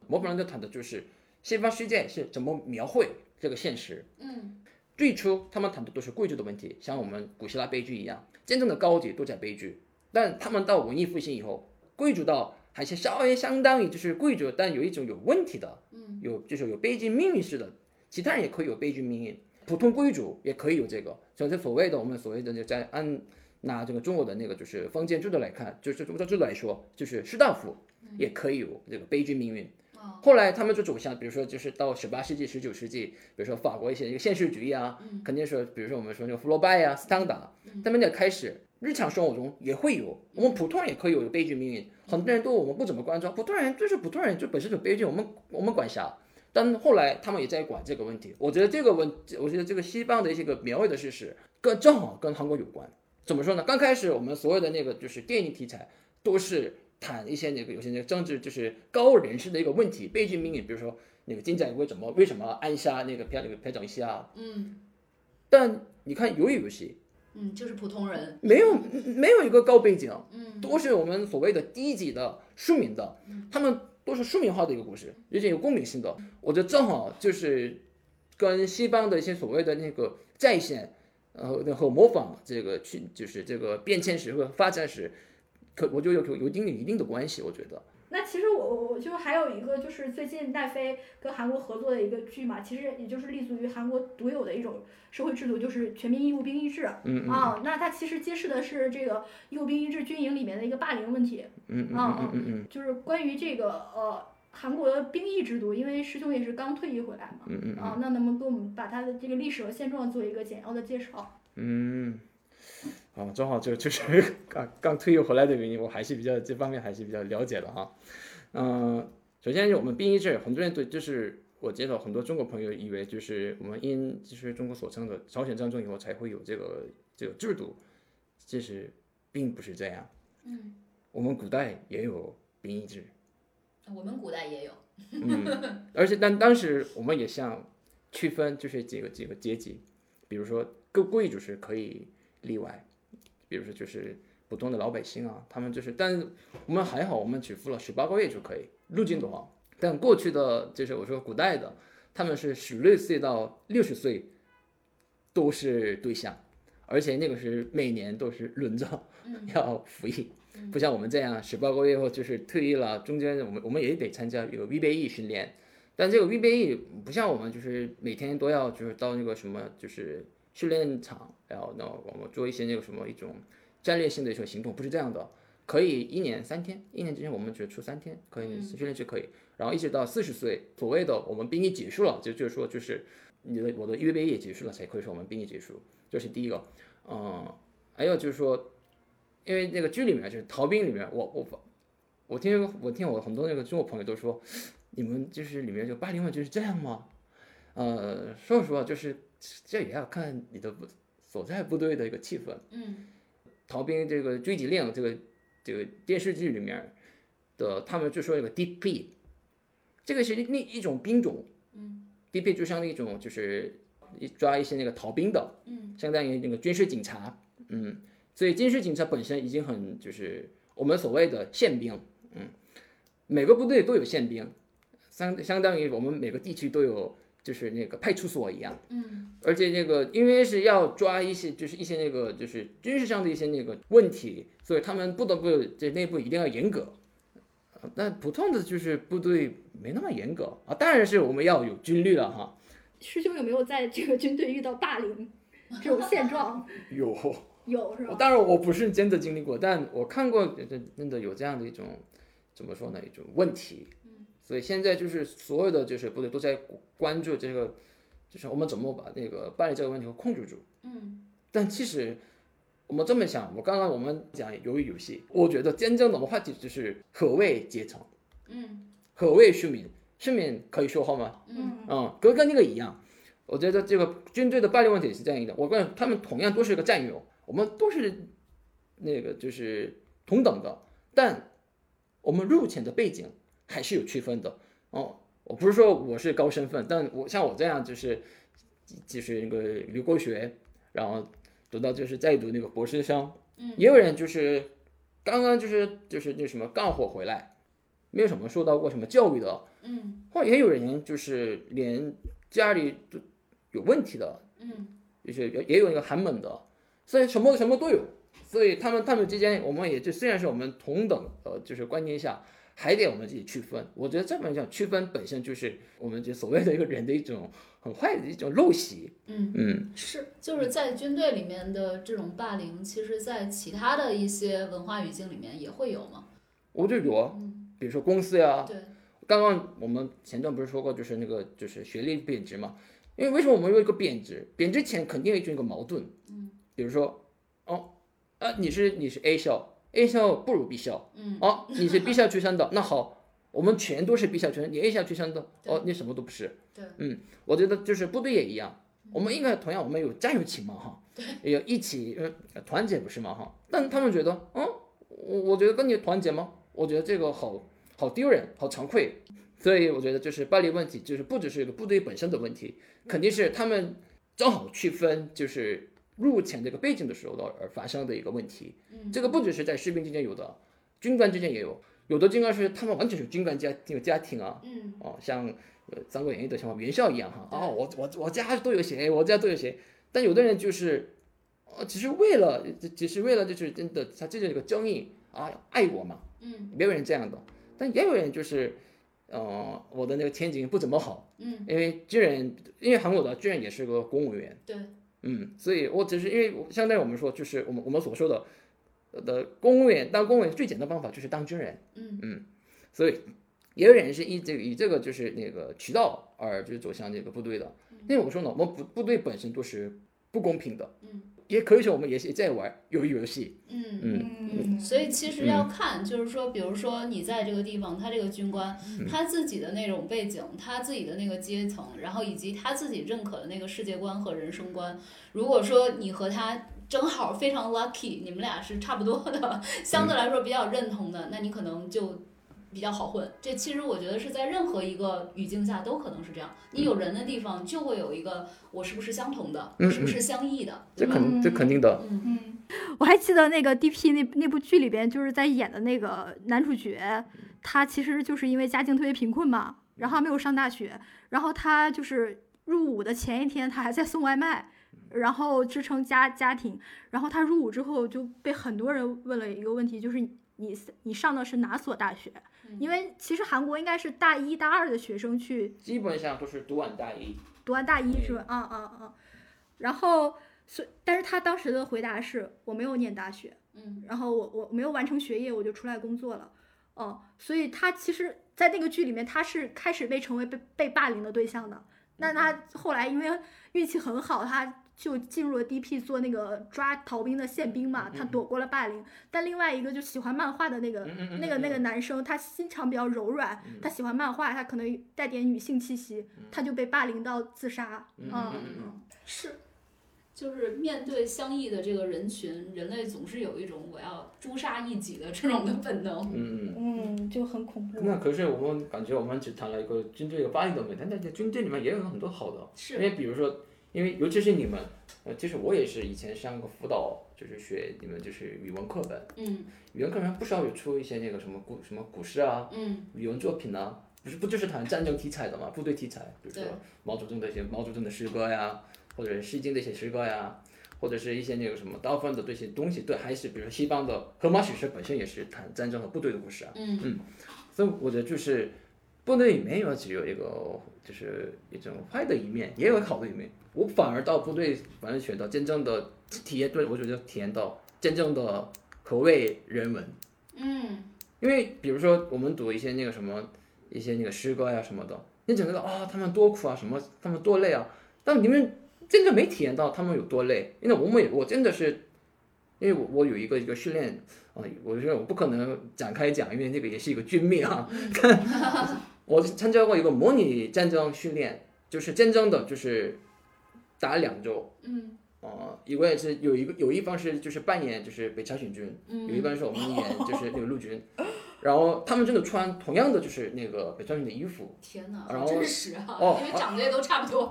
模仿论就谈的就是西方世界是怎么描绘这个现实。嗯最初他们谈的都是贵族的问题，像我们古希腊悲剧一样，真正的高级都在悲剧。但他们到文艺复兴以后，贵族到还是稍微相当于就是贵族，但有一种有问题的，嗯有就是有悲剧命运式的，其他人也可以有悲剧命运，普通贵族也可以有这个，就是所谓的我们所谓的就在按拿这个中国的那个就是封建制度来看，就是中国制度来说，就是士大夫也可以有这个悲剧命运。后来他们就走向，比如说就是到十八世纪、十九世纪，比如说法国一些一个现实主义啊，肯定是比如说我们说那个福楼拜呀、斯汤达，他们也开始日常生活中也会有，我们普通人也可以有悲剧命运。很多人都我们不怎么关注，普通人就是普通人，就本身就悲剧，我们我们管辖？但后来他们也在管这个问题。我觉得这个问，我觉得这个西方的一些个描绘的事实，跟正好跟韩国有关。怎么说呢？刚开始我们所有的那个就是电影题材都是。谈一些那个有些那个政治就是高人士的一个问题悲剧命运，比如说那个金载为什么为什么暗杀那个朴那个朴正熙啊？嗯，但你看鱿鱼游戏，嗯，就是普通人，没有没有一个高背景，嗯，都是我们所谓的低级的庶民的，他们都是书名化的一个故事，有点有共鸣性的。我觉得正好就是跟西方的一些所谓的那个再现，然后和模仿这个去就是这个变迁史和发展史。可我就有有有一定的一定的关系，我觉得。那其实我我我就还有一个就是最近奈飞跟韩国合作的一个剧嘛，其实也就是立足于韩国独有的一种社会制度，就是全民义务兵役制。嗯啊，那它其实揭示的是这个义务兵役制军营里面的一个霸凌问题。嗯嗯嗯嗯嗯。就是关于这个呃韩国的兵役制度，因为师兄也是刚退役回来嘛。嗯嗯。啊，那能不能给我们把它的这个历史和现状做一个简要的介绍？嗯。啊，正好就 [laughs] 就是刚刚退役回来的原因，我还是比较这方面还是比较了解的哈。嗯，首先我们兵役制，很多人对就是我接到很多中国朋友以为就是我们因就是中国所称的朝鲜战争以后才会有这个这个制度，其实并不是这样。嗯，我们古代也有兵役制。我们古代也有。嗯，而且但当时我们也像区分就是几个几个阶级，比如说各贵族是可以例外。比如说，就是普通的老百姓啊，他们就是，但我们还好，我们只服了十八个月就可以入境的话。但过去的，就是我说古代的，他们是十六岁到六十岁都是对象，而且那个是每年都是轮着 [laughs] 要服役，不像我们这样十八个月后就是退役了，中间我们我们也得参加有预备役训练，但这个预备役不像我们就是每天都要就是到那个什么就是。训练场，然后呢，我们做一些那个什么一种战略性的一种行动，不是这样的，可以一年三天，一年之前我们只出三天，可以训练就可以，然后一直到四十岁，所谓的我们兵役结束了，就就是说就是你的我的预备役结束了才可以说我们兵役结束，这是第一个，嗯，还有就是说，因为那个剧里面就是逃兵里面，我我我听我听我很多那个中国朋友都说，你们就是里面就八零后就是这样吗？呃，说实话就是。这也要看你的部所在部队的一个气氛。嗯，逃兵这个追击令，这个这个电视剧里面的，他们就说那个 DP，这个是另一种兵种。嗯，DP 就像那种就是抓一些那个逃兵的，嗯，相当于那个军事警察。嗯，所以军事警察本身已经很就是我们所谓的宪兵。嗯，每个部队都有宪兵，相相当于我们每个地区都有。就是那个派出所一样，嗯，而且那个因为是要抓一些，就是一些那个就是军事上的一些那个问题，所以他们不得不这内部一定要严格。但普通的就是部队没那么严格啊，当然是我们要有军律了哈。师兄有没有在这个军队遇到霸凌这种现状？[laughs] 有，有是吧？当然我不是真的经历过，但我看过真真的有这样的一种怎么说呢一种问题。所以现在就是所有的就是部队都在关注这个，就是我们怎么把那个霸凌这个问题控制住。嗯。但其实我们这么想，我刚刚我们讲鱿鱼游戏，我觉得真正的话题就是何谓阶层？嗯。何谓市民？市民可以说话吗？嗯。嗯，跟跟那个一样，我觉得这个军队的霸凌问题也是这样的。我跟他们同样都是个战友，我们都是那个就是同等的，但我们入侵的背景。还是有区分的。哦，我不是说我是高身份，但我像我这样就是就是那个留过学，然后读到就是在读那个博士生，嗯，也有人就是刚刚就是就是那什么干活回来，没有什么受到过什么教育的，嗯，或也有人就是连家里都有问题的，嗯，就是也也有那个寒门的，所以什么什么都有，所以他们他们之间我们也就虽然是我们同等呃就是观念下。还得我们自己区分。我觉得这本讲区分本身就是我们就所谓的一个人的一种很坏的一种陋习。嗯嗯，是，就是在军队里面的这种霸凌，其实在其他的一些文化语境里面也会有吗？我就有啊，嗯，比如说公司呀，对，刚刚我们前段不是说过，就是那个就是学历贬值嘛？因为为什么我们有一个贬值？贬值前肯定有一个矛盾，嗯，比如说，哦，啊，你是你是 A 校，A 校不如 B 校，嗯，哦，你是 B 校出身的，那好，我们全都是 B 校出身，你 A 校出身的，哦，你什么都不是，对，嗯，我觉得就是部队也一样，我们应该同样我们有战友情嘛哈，对，要一起呃团结不是嘛哈，但他们觉得，嗯，我我觉得跟你团结吗？我觉得这个好好丢人，好惭愧。所以我觉得就是暴力问题，就是不只是一个部队本身的问题，肯定是他们正好区分就是入前这个背景的时候的而发生的一个问题。嗯，这个不只是在士兵之间有的，军官之间也有，有的军官是他们完全是军官家这个家庭啊，嗯，哦，像呃《三国演义》的像袁绍一样哈，对。哦，我我我家都有谁，我家都有谁，但有的人就是，呃，只是为了只只是为了就是真的他这个正义啊，爱我嘛，嗯，也有人这样的，但也有人就是，呃，我的那个前景不怎么好，嗯，因为军人，因为韩国的军人也是个公务员，对，嗯，所以我只是因为相当于我们说，就是我们我们所说的呃的公务员当公务员最简单的方法就是当军人，嗯。嗯所以也有人是以这个以这个就是那个渠道而就是走向这个部队的，因为我说呢，我们部部队本身都是不公平的，嗯，也可以说我们也是在玩鱿鱼游戏，嗯。嗯。嗯，所以其实要看，就是说，比如说你在这个地方，他这个军官，他自己的那种背景，他自己的那个阶层，然后以及他自己认可的那个世界观和人生观，如果说你和他正好非常 lucky，你们俩是差不多的，相对来说比较认同的，那你可能就。比较好混，这其实我觉得是在任何一个语境下都可能是这样。你有人的地方就会有一个我是不是相同的，我是不是相异的，这？肯这肯定的，嗯嗯，我还记得那个 D.P 那那部剧里边，就是在演的那个男主角，他其实就是因为家境特别贫困嘛，然后没有上大学，然后他就是入伍的前一天，他还在送外卖，然后支撑家家庭，然后他入伍之后就被很多人问了一个问题，就是你你上的是哪所大学？因为其实韩国应该是大一大二的学生去基本上都是读完大一，读完大一是吧？啊啊啊！然后，所但是他当时的回答是我没有念大学，嗯然后我我没有完成学业我就出来工作了，哦、所以他其实，在那个剧里面他是开始被成为被被霸凌的对象的。那他后来因为运气很好，他就进入了 DP 做那个抓逃兵的宪兵嘛，他躲过了霸凌。但另外一个就喜欢漫画的那个那个那个男生，他心肠比较柔软，他喜欢漫画，他可能带点女性气息，他就被霸凌到自杀。嗯是，就是面对相异的这个人群，人类总是有一种我要诛杀异己的这种的本能。嗯就很恐怖。那可是我们感觉我们只谈了一个军队一个霸凌的问题，但在军队里面也有很多好的，因，为比如说，因为尤其是你们，呃，其实我也是以前上过辅导，就是学你们就是语文课本，嗯语文课本不少有出一些那个什么古什么古诗啊、嗯语文作品啊，不是不就是谈战争题材的嘛，部队题材，比如说毛泽东的一些毛泽东的诗歌呀，或者是《诗经》的一些诗歌呀。或者是一些那个什么大部分的这些东西，对，还是比如说西方的《荷马史诗》本身也是谈战争和部队的故事啊。嗯所以我觉得就是部队里面有只有一个就是一种坏的一面，也有好的一面。我反而到部队，反而学到真正的体验，对我觉得体验到真正的何谓人文。嗯因为比如说我们读一些那个什么一些那个诗歌呀、什么的，你只觉得啊、他们多苦啊，什么他们多累啊，但你们真的没体验到他们有多累。因为我们也我真的是，因为我我有一个一个训练啊、我觉得我不可能展开讲，因为那个也是一个军命啊。[laughs] 我参加过一个模拟战争训练，就是真正的就是打两周。嗯。呃，一个也是有一个有一方是就是扮演就是北朝鲜军，嗯。有一方是我们演就是那个陆军，然后他们真的穿同样的就是那个北朝鲜的衣服，天哪，然后好真实啊！哦因为长得也都差不多。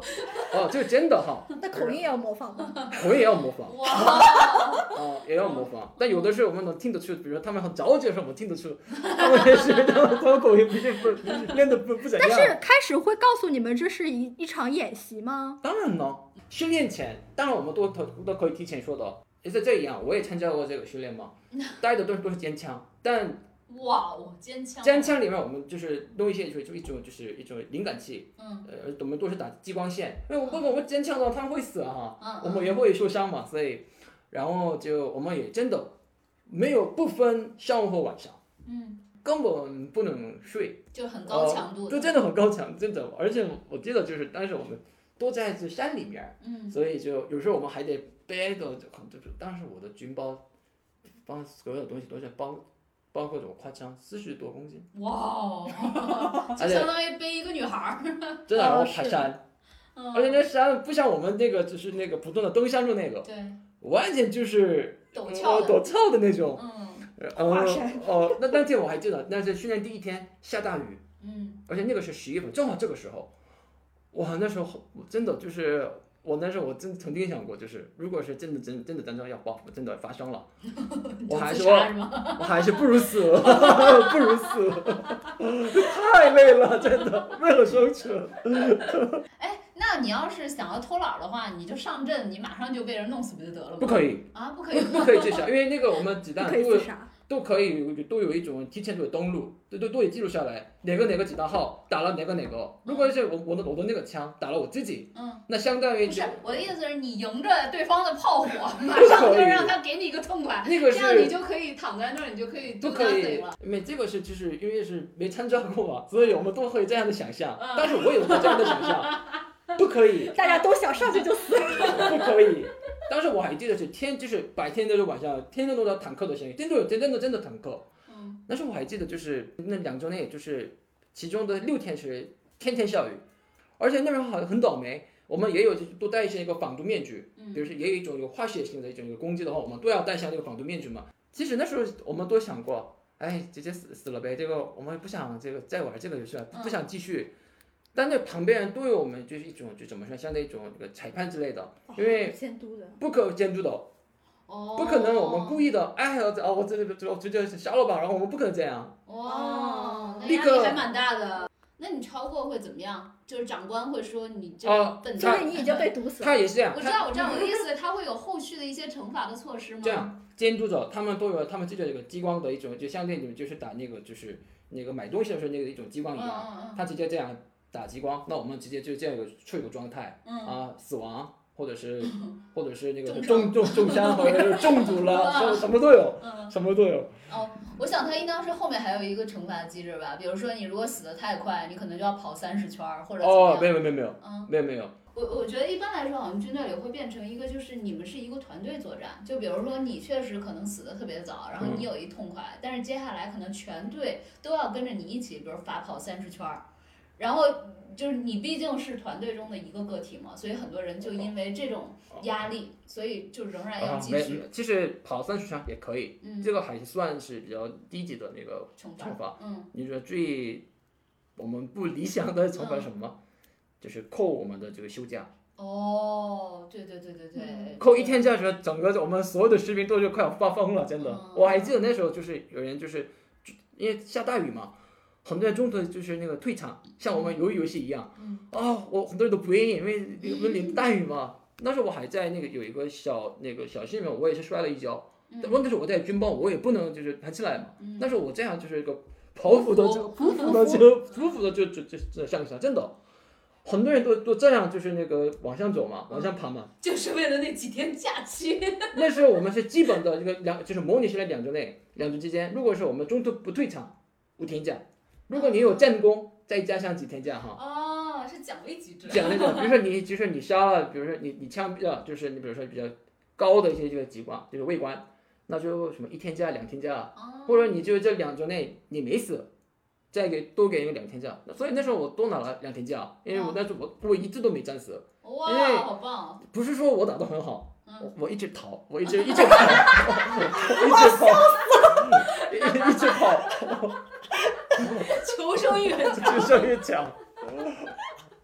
哦，这个真的哈，[laughs] 那口音也要模仿吗？[laughs] 口音也要模仿，哇，[laughs] 哦，也要模仿，但有的时候我们能听得出，比如说他们很着急的时候，我们听得出，他们也是他们他们口音不是不练的不不怎样。但是开始会告诉你们这是一一场演习吗？当然了，训练前，当然我们都都都可以提前说的，也是这样，我也参加过这个训练嘛，带的都是都是肩枪，但哇哦，尖枪，尖枪里面我们就是弄一些就就一种就是一种灵感器，嗯。呃，我们都是打激光线，因为我如果我们尖枪的话，他们会死啊。哈，嗯，我们也会受伤嘛，所以，然后就我们也真的没有不分上午和晚上，嗯，根本不能睡，就很高强度，呃就真的很高强，真的，而且我记得就是当时我们都在这山里面，嗯，所以就有时候我们还得背着，就就是当时我的军包，帮所有东西都在包，包括我夸张四十多公斤，哇哦，[laughs] 就相当于背一个女孩儿，[laughs] 真的，然后爬山，嗯，而且那山不像我们那个就是那个普通的登山路那个，对，完全就是陡峭陡峭的那种。嗯。呃华山哦，那那天我还记得，那是训练第一天下大雨，嗯，而且那个是十月份，正好这个时候，哇，那时候我真的就是我那时候我真曾经想过，就是如果是真的真真的单张要爆，真的发生了，[laughs] 我还说？[laughs] 我还是不如死了，不如死了，太累了，真的为了生存。哎，那你要是想要偷懒的话，你就上阵，你马上就被人弄死不就得了吗？不可以，啊，不可以，不不可以自杀，因为那个我们子弹不可以都有自杀。都可以都有一种提前都有登录，都都都有记录下来，哪个哪个几大号打了哪个哪个。如果是我我的我的那个枪打了我自己，嗯，那相当于不就是我的意思是你迎着对方的炮火，马上就让他给你一个痛快，那个这样你就可以躺在那儿，你就可以不 do 可以为这个是就是因为是没参加过嘛，所以我们都会这样的想象嗯。但是我有过这样的想象，不可以，[laughs] 大家都想上去就死。[laughs] 不可以。当时我还记得是天，就是白天都是晚上，天天都有坦克的声音，天天都有真真的真的坦克。嗯但是我还记得，就是那两周内，就是其中的六天是天天下雨，而且那时候好像很倒霉，我们也有就是都戴一些一个防毒面具，嗯比如说也有一种有化学性的一种一个攻击的话，我们都要戴上那个防毒面具嘛。其实那时候我们都想过，哎，直接死死了呗，这个我们不想这个再玩这个游戏了，不想继续。但那旁边人都有我们就是一种就怎么说，像那种这个裁判之类的，因为监督的，不可监督的，哦，不可能我们故意的，哎，我哦我这这这我直接杀了吧，然后我们不可能这样。哦，那力还蛮大的。那你超过会怎么样？就是长官会说你这啊个笨就蛋。是你已经被毒死了。他也是这样，我知道，我知道，我的意思，他会有后续的一些惩罚的措施吗？这样监督者他们都有他们自己的一个激光的一种，就像那种就是打那个就是那个买东西的时候那个一种激光嗯一样，嗯他直接这样打激光，那我们直接就这样一个处于一个状态嗯啊，死亡或者是 [laughs] 或者是那个重中中重伤或者是中毒了，[laughs] 什么什么都有，嗯什么都有。哦，我想他应当是后面还有一个惩罚机制吧，比如说你如果死得太快，你可能就要跑三十圈儿或者怎么哦，样。没有没有没有没有嗯，没有没有，我我觉得一般来说，好像军队里会变成一个，就是你们是一个团队作战。就比如说你确实可能死的特别早，然后你有一痛快，但是接下来可能全队都要跟着你一起，比如罚跑三十圈儿，然后就是你毕竟是团队中的一个个体嘛，所以很多人就因为这种压力，所以就仍然要继续，其实跑三十圈也可以，嗯，这个还算是比较低级的那个惩惩罚。嗯你说最我们不理想的惩罚是什么？嗯就是扣我们的这个休假，哦，对对对对对，扣一天假整个我们所有的士兵都是快要发疯了，真的。嗯我还记得那时候就是有人就是因为下大雨嘛，很多人中途就是那个退场，像我们鱿鱼游戏一样。嗯啊、我很多人都不愿意，因为我们淋大雨嘛。那时候我还在那个有一个小那个小溪里面，我也是摔了一跤。嗯但问题是我在军包，我也不能就是弹起来嘛。嗯但是我这样就是一个匍匐的就匍匐的就匍匐的就就就就向上，真的，很多人都都这样就是那个往上走嘛，往上爬嘛。就是为了那几天假期。[laughs] 那时候我们是基本的这个两就是模拟下来两周内，两周之间，如果是我们中途不退场，五天假；如果你有战功，再加上几天假哈。哦，是奖励机制。奖励机制，比如说你，就是你杀了，比如说你你枪毙了，就是你比如说比较高的一些这个机关，就是卫官，那就什么一天假、两天假，哦，或者你就这两周内你没死，再给多给一个两天假。所以那时候我多拿了两天假，因为我那时候我我一直都没战死，因为哇，好棒！不是说我打得很好，嗯我我一直逃，我一直 [laughs] [laughs] 一直跑，我 [laughs] 一直跑，一一直跑，求生欲很强。求生欲强。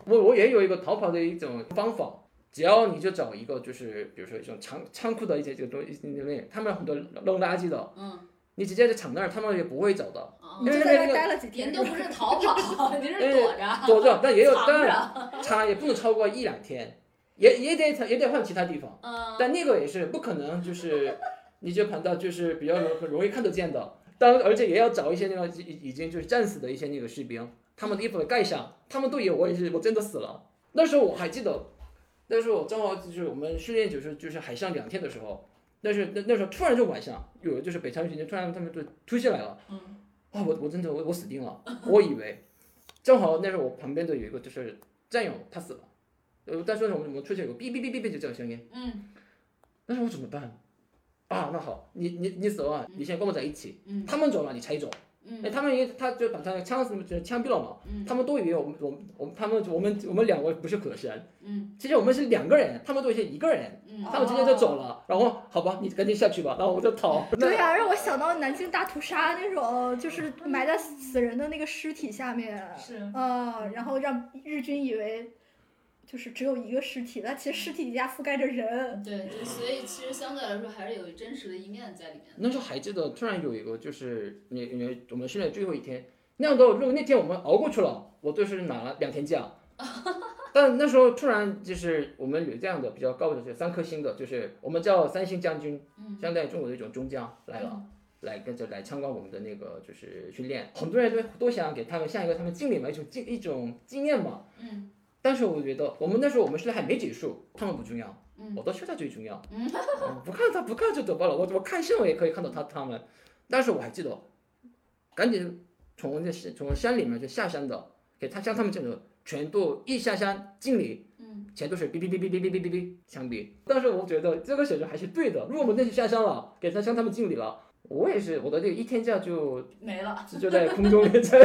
我我也有一个逃跑的一种方法，只要你就找一个就是比如说一种仓仓库的一些这个东西里面，他们很多扔垃圾的，嗯，你直接在藏那儿，他们也不会找的，哦因为就那边那个在那待了几天您，都不是逃跑，[laughs] 您是躲着。躲着，但也有，[laughs] 藏当然。差也不能超过一两天，也也得也得换其他地方，嗯，但那个也是不可能就是你就跑到就是比较容容易看得见的。当而且也要找一些那个已已经就是战死的一些那个士兵，他们的衣服盖上，他们都以为我也是我真的死了。那时候我还记得，那时候我正好就是我们训练就是就是海上两天的时候，但是那那时候突然就晚上有就是北朝鲜军突然他们就突袭来了，嗯，啊我我真的我我死定了，我以为正好那时候我旁边的有一个就是战友他死了，呃但是我们我们出现有个哔哔哔哔哔就这个声音，嗯那时候我怎么办？啊，那好，你你你走啊，你先跟我在一起。嗯他们走了，你才走。嗯哎，他们一他就把他的枪什么就枪毙了嘛。嗯他们都以为我们我们我们他们我们我们两个不是可神，嗯其实我们是两个人，他们都是一个人，嗯他们直接就走了。然后好吧，你赶紧下去吧，然后我就逃。[laughs] 对啊，让我想到南京大屠杀那种，就是埋在死人的那个尸体下面，是啊，然后让日军以为就是只有一个尸体，但其实尸体底下覆盖着人。对对，所以其实相对来说还是有真实的一面在里面。那时候还记得，突然有一个就是你你我们训练最后一天，那样的如果那天我们熬过去了，我就是拿了两天假。[laughs] 但那时候突然就是我们有这样的比较高的，就是三颗星的，就是我们叫三星将军，嗯相当于中国的一种中将来了。来跟着来参观我们的那个就是训练，很多人都都想给他们像一个他们敬礼嘛，一种经一种经验嘛。嗯但是我觉得我们那时候我们训练还没结束，他们不重要，嗯我到现在最重要。[laughs] 嗯嗯不看他不看就得罢了，我我看新闻也可以看到他他们，但是我还记得，赶紧从那山从山里面就下山的，给他像他们这种全都一下山敬礼，嗯全都是哔哔哔哔哔哔哔哔哔枪毙。但是我觉得这个选择还是对的，如果我们那次下山了，给他向他们敬礼了，我也是我的这个一天假就没了。就在空中 [laughs] 就就就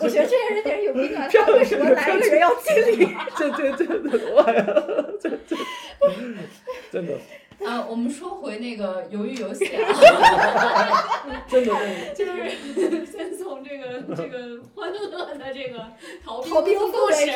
我觉得这些人简直有病啊！[laughs] 他为什么来一个人要敬礼？这这这这，哇呀，这这真的啊，我们说回那个鱿鱼游戏啊，[laughs] 真的。就是先从这个这个欢乐的这个逃逃兵故事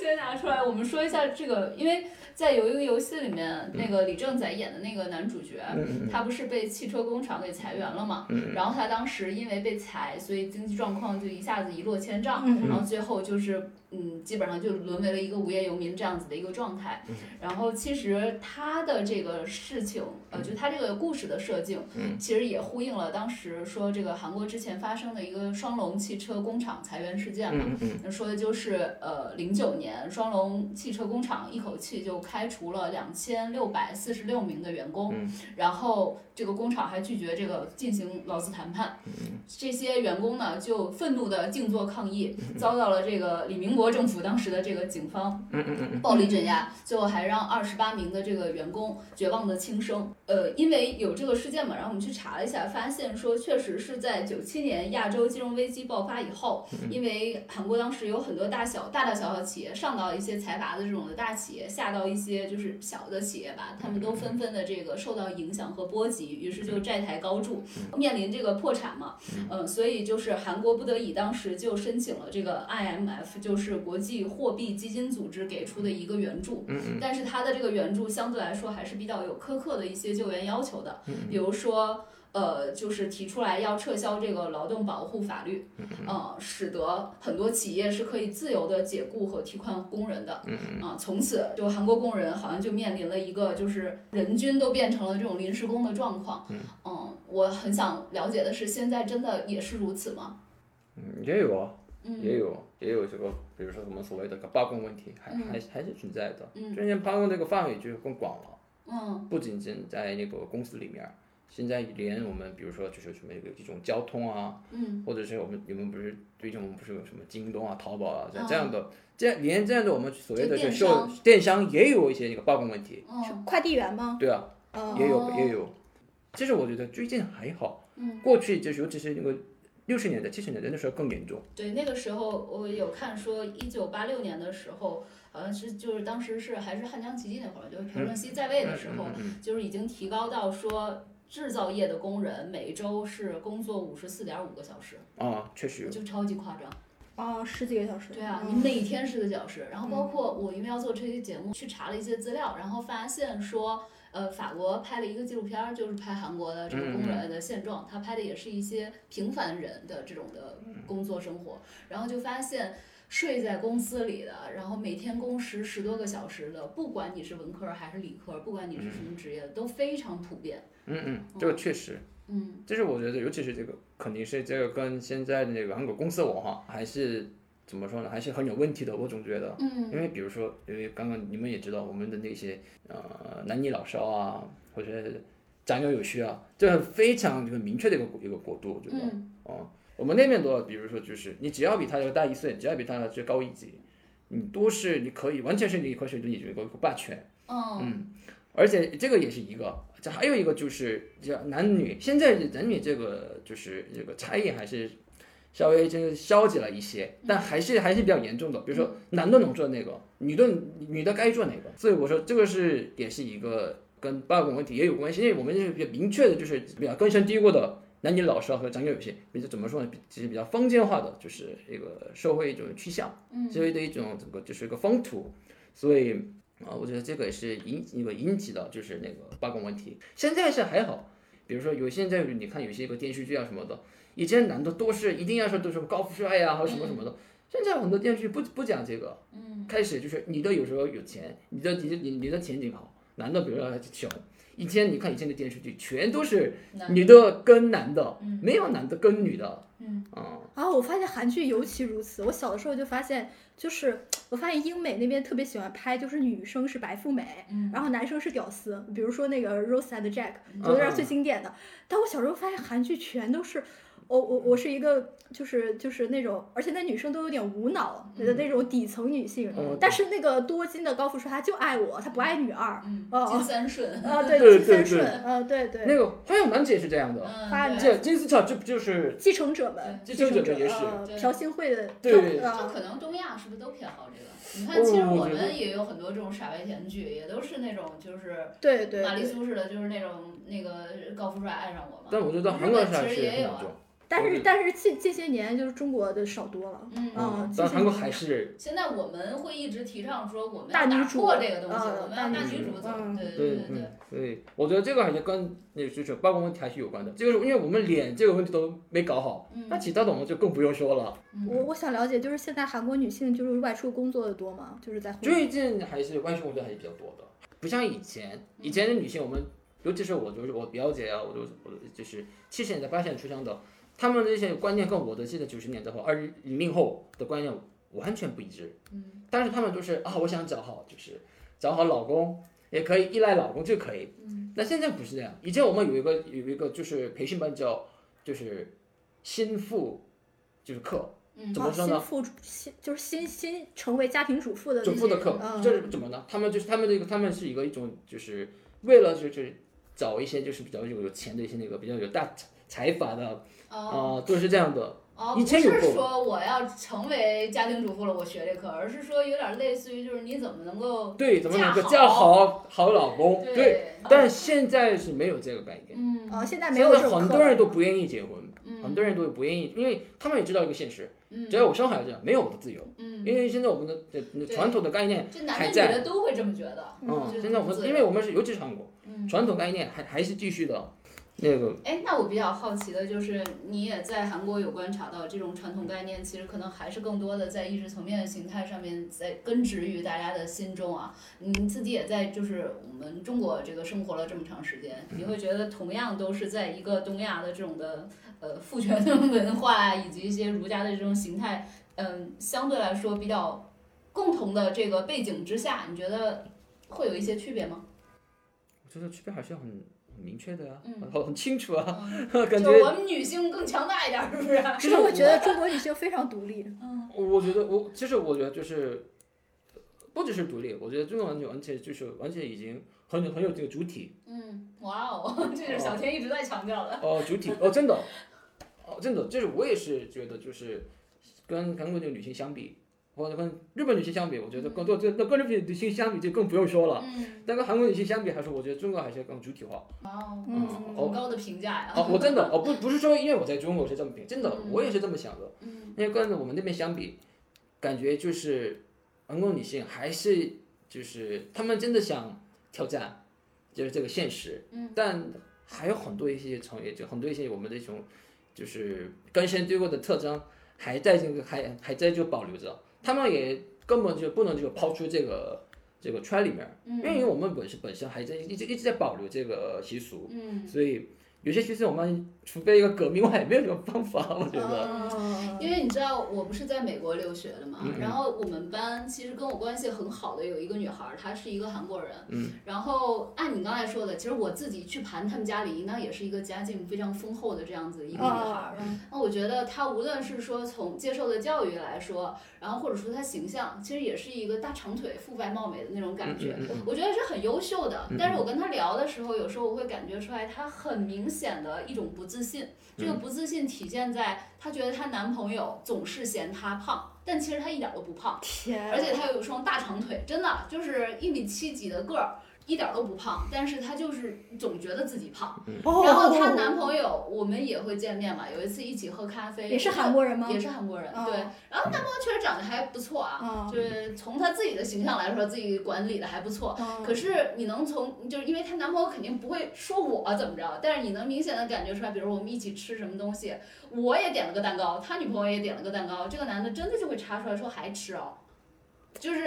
先拿出来，我们说一下这个，因为在有一个游戏里面，那个李正宰演的那个男主角，嗯他不是被汽车工厂给裁员了嘛？嗯然后他当时因为被裁，所以经济状况就一下子一落千丈，嗯然后最后就是嗯，基本上就沦为了一个无业游民这样子的一个状态。嗯然后其实他的这个事情，呃，就他这个故事的设定，嗯其实也呼应了当时说这个韩国之前发生的一个双龙汽车工厂裁员事件嘛。嗯嗯说的就是呃，零九年双龙汽车工厂一口气就开除了两千六百四十六名的员工，嗯。然后这个工厂还拒绝这个进行劳资谈判，这些员工呢就愤怒的静坐抗议，遭到了这个李明博政府当时的这个警方暴力镇压，最后还让二十八名的这个员工绝望的轻生。呃，因为有这个事件嘛，然后我们去查了一下，发现说确实是在九七年亚洲金融危机爆发以后，因为韩国当时有很多大小大大小小企业，上到一些财阀的这种的大企业，下到一些就是小的企业吧，他们都纷纷的这个受到影响和波及，于是就债台高筑，面临这个破产嘛。嗯，所以就是韩国不得已当时就申请了这个 IMF，就是国际货币基金组织给出的一个援助。嗯但是它的这个援助相对来说还是比较有苛刻的一些救援要求的，嗯比如说。呃，就是提出来要撤销这个劳动保护法律，呃，使得很多企业是可以自由的解雇和替换工人的，啊、从此就韩国工人好像就面临了一个就是人均都变成了这种临时工的状况，嗯，我很想了解的是，现在真的也是如此吗？嗯，也有啊，嗯也有也有这个，比如说我们所谓的罢工问题，还嗯还还是存在的。嗯最近罢工这个范围就更广了，嗯不仅仅在那个公司里面，现在连我们比如说就是什么有这种交通啊，嗯。或者是我们你们不是最近我们不是有什么京东啊、淘宝啊这样啊这样的，这样连这样的我们所谓的就电就受商。电商也有一些那个罢工问题，是快递员吗？对啊，嗯也有哦也有。其实我觉得最近还好，嗯，过去就是尤其是那个六十年代、七十年代那时候更严重。对，那个时候我有看说，一九八六年的时候，好像是就是当时是还是汉江奇迹那会儿，就是朴正熙在位的时候，嗯嗯。就是已经提高到说。制造业的工人每周是工作五十四点五个小时，嗯啊，确实有。就超级夸张。哦，十几个小时。对啊，嗯你每天十个小时，然后包括我因为要做这期节目，去查了一些资料，然后发现说，呃，法国拍了一个纪录片儿，就是拍韩国的这个工人的现状，他拍的也是一些平凡人的这种的工作生活，然后就发现。睡在公司里的，然后每天工时十多个小时的，不管你是文科还是理科，不管你是什么职业的，都非常普遍。嗯嗯，这个确实，嗯就是我觉得，尤其是这个，肯定是这个跟现在的那个韩国公司文化还是怎么说呢，还是很有问题的。我总觉得，嗯因为比如说，因为刚刚你们也知道，我们的那些呃男女老少啊，或者长幼有序啊，这很非常这个明确的一个一个国度，我觉得。嗯哦，我们那边的话，比如说就是你只要比他要大一岁，只要比他就高一级，你都是你可以完全是你可以是你这个一个霸权。嗯而且这个也是一个，这还有一个就是叫男女，现在男女这个就是这个差异还是稍微就是消极了一些，但还是还是比较严重的。比如说男的能做那个，女的女的该做哪个，所以我说这个是也是一个跟八卦问题也有关系，因为我们是比较明确的，就是比较根深蒂固的。男女老少和长幼有些，比较怎么说呢？比其实比较封建化的，就是一个社会一种趋向，社会的一种整个就是一个风土，所以啊，我觉得这个也是引一个引起的就是那个罢工问题。现在是还好，比如说有现在你看有些个电视剧啊什么的，以前男的都是一定要说都是高富帅呀、或者什么什么的，现在很多电视剧不不讲这个，嗯开始就是女的有时候有钱，你的你的你你的前景好，男的比如说穷。以前你看以前的电视剧，全都是女的跟男的，没有男的跟女的，嗯啊、然后我发现韩剧尤其如此。我小的时候就发现，就是我发现英美那边特别喜欢拍，就是女生是白富美，嗯然后男生是屌丝。比如说那个《Rose and Jack》，嗯觉得是最经典的。但我小时候发现韩剧全都是。我我我是一个，就是就是那种，而且那女生都有点无脑的那种底层女性，嗯但是那个多金的高富帅他就爱我，他不爱女二，嗯，哦金三顺，啊对，对对金三顺，啊呃对对，那个花样男子也是这样的，花嗯，这金丝草这不就是继承者们，继承者们也是朴信惠的，对就呃可能东亚是不是都偏好这个？你哦看，其实我们也有很多这种傻白甜剧，也都是那种就是对对对，玛丽苏似的，就是那种那个高富帅爱上我嘛。但我觉得日韩国本其实也有啊。但是但是近近些年就是中国的少多了，嗯但韩国还是现在我们会一直提倡说，我们大要打女主破这个东西，呃我们要大大女主对对对对对嗯，所以我觉得这个还是跟那个就是罢工问题还是有关的。这个是因为我们脸这个问题都没搞好，嗯那其他的我们就更不用说了。我我想了解，就是现在韩国女性就是外出工作的多吗？就是在婚最近还是外出工作还是比较多的，不像以前，以前的女性我们，尤其是我就是我表姐啊，我都我就是七十年代八十年代出生的，她们这些观念跟我的现在九十年代后二零零后的观念完全不一致。嗯，但是他们都是啊，我想找好就是找好老公，也可以依赖老公就可以。嗯，那现在不是这样，以前我们有一个有一个就是培训班叫就是心腹就是课，怎么说呢？新妇新就是新新成为家庭主妇的主妇的课，嗯。这是怎么呢？他们就是他们这个，他们是一个一种，就是为了就是找一些就是比较有有钱的一些那个比较有大财财阀的啊、哦都是这样的。哦，以不是说我要成为家庭主妇了，我学这课，而是说有点类似于就是你怎么能够对，怎么能够嫁嫁好好好老公？对，对，但现在是没有这个概念。嗯哦，现在没现在有这种课很多人都不愿意结婚，嗯很多人都不愿意，因为他们也知道一个现实，嗯只要我生孩子，没有我的自由。嗯，因为现在我们的呃对传统的概念这男的女还在的都会这么觉得。嗯，现在我们因为我们是尤其是韩国，嗯传统概念还还是继续的，那个哎，那我比较好奇的就是，你也在韩国有观察到这种传统概念，其实可能还是更多的在意识层面的形态上面，在根植于大家的心中啊。你自己也在就是我们中国这个生活了这么长时间，你会觉得同样都是在一个东亚的这种的呃父权的文化以及一些儒家的这种形态，嗯、相对来说比较共同的这个背景之下，你觉得会有一些区别吗？我觉得区别还是很很明确的呀、嗯很很清楚啊，嗯 [laughs] 感觉我们女性更强大一点儿，是不是？[laughs] 其实我觉得中国女性非常独立，嗯我觉得我其实我觉得就是不只是独立，我觉得中国完全完全就是完全已经很有很有这个主体嗯，哇哦，[laughs] 这是小天一直在强调的。哦、主体哦真的哦真的就是我也是觉得就是跟韩国的女性相比。或者跟日本女性相比，我觉得更多，这那跟日本女性相比就更不用说了。嗯，但跟韩国女性相比，还是我觉得中国还是更主体化。哇哦，嗯好高的评价呀。哦，我真的哦不不是说因为我在中国是这么评，真的嗯我也是这么想的。嗯因为跟我们那边相比，感觉就是韩国女性还是就是她们真的想挑战，就是这个现实。嗯。但还有很多一些从业，就很多一些我们的一种就是根深蒂固的特征，还在这个还还在就保留着，他们也根本就不能就抛出这个这个圈里面，因为我们本身本身还在一直一直在保留这个习俗。嗯。所以有些其实我们除非一个革命外，也没有什么方法，[laughs] 我觉得。哦因为你知道我不是在美国留学的嘛，然后我们班其实跟我关系很好的有一个女孩，她是一个韩国人，嗯。然后按你刚才说的，其实我自己去盘他们家里，应当也是一个家境非常丰厚的这样子一个女孩那我觉得她无论是说从接受的教育来说，然后或者说她形象，其实也是一个大长腿、肤白貌美的那种感觉。我觉得是很优秀的嗯，但是我跟她聊的时候，有时候我会感觉出来，她很明显的一种不自信。这个不自信体现在她觉得她男朋友总是嫌她胖，但其实她一点都不胖，天，而且她有一双大长腿，真的就是一米七几的个儿。一点都不胖，但是她就是总觉得自己胖。哦然后她男朋友，我们也会见面嘛，有一次一起喝咖啡，也是韩国人吗？也是韩国人，哦对。然后男朋友确实长得还不错啊，哦就是从他自己的形象来说，自己管理的还不错。哦可是你能从，就是因为她男朋友肯定不会说我怎么着，但是你能明显的感觉出来，比如我们一起吃什么东西，我也点了个蛋糕，他女朋友也点了个蛋糕，这个男的真的就会查出来说还吃哦，就是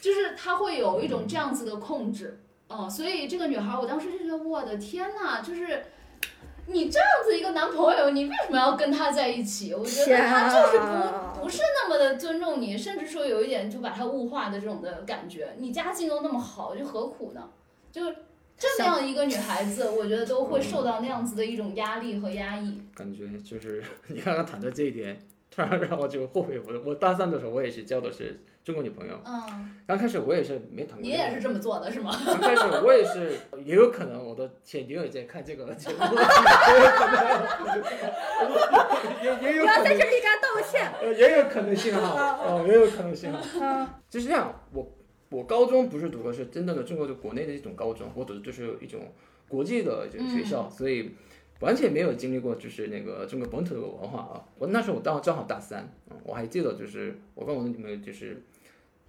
就是他会有一种这样子的控制，嗯，所以这个女孩，我当时就觉得我的天呐，就是。你这样子一个男朋友，你为什么要跟他在一起？我觉得他就是不不是那么的尊重你，甚至说有一点就把他物化的这种的感觉。你家境都那么好，就何苦呢？就这么样一个女孩子，我觉得都会受到那样子的一种压力和压抑。感觉就是 [laughs] 你刚刚谈的这一点，突然让我就后悔。我我大三的时候，我也是交的是中国女朋友。嗯，刚开始我也是没谈过。你也是这么做的是吗？刚开始我也是，[laughs] 也有可能我的前女友也在看这个 [laughs] 节目，[laughs] 也有可能，也也有不要在这里给他道歉。呃，也有可能性哈，哦，也有可能性哈。嗯就是这样，我我高中不是读的是真正的中国的国内的一种高中，我读的就是一种国际的这个学校，所以完全没有经历过就是那个中国本土的文化啊。我那时候我当正好大三，嗯，我还记得就是我跟我的女朋友就是。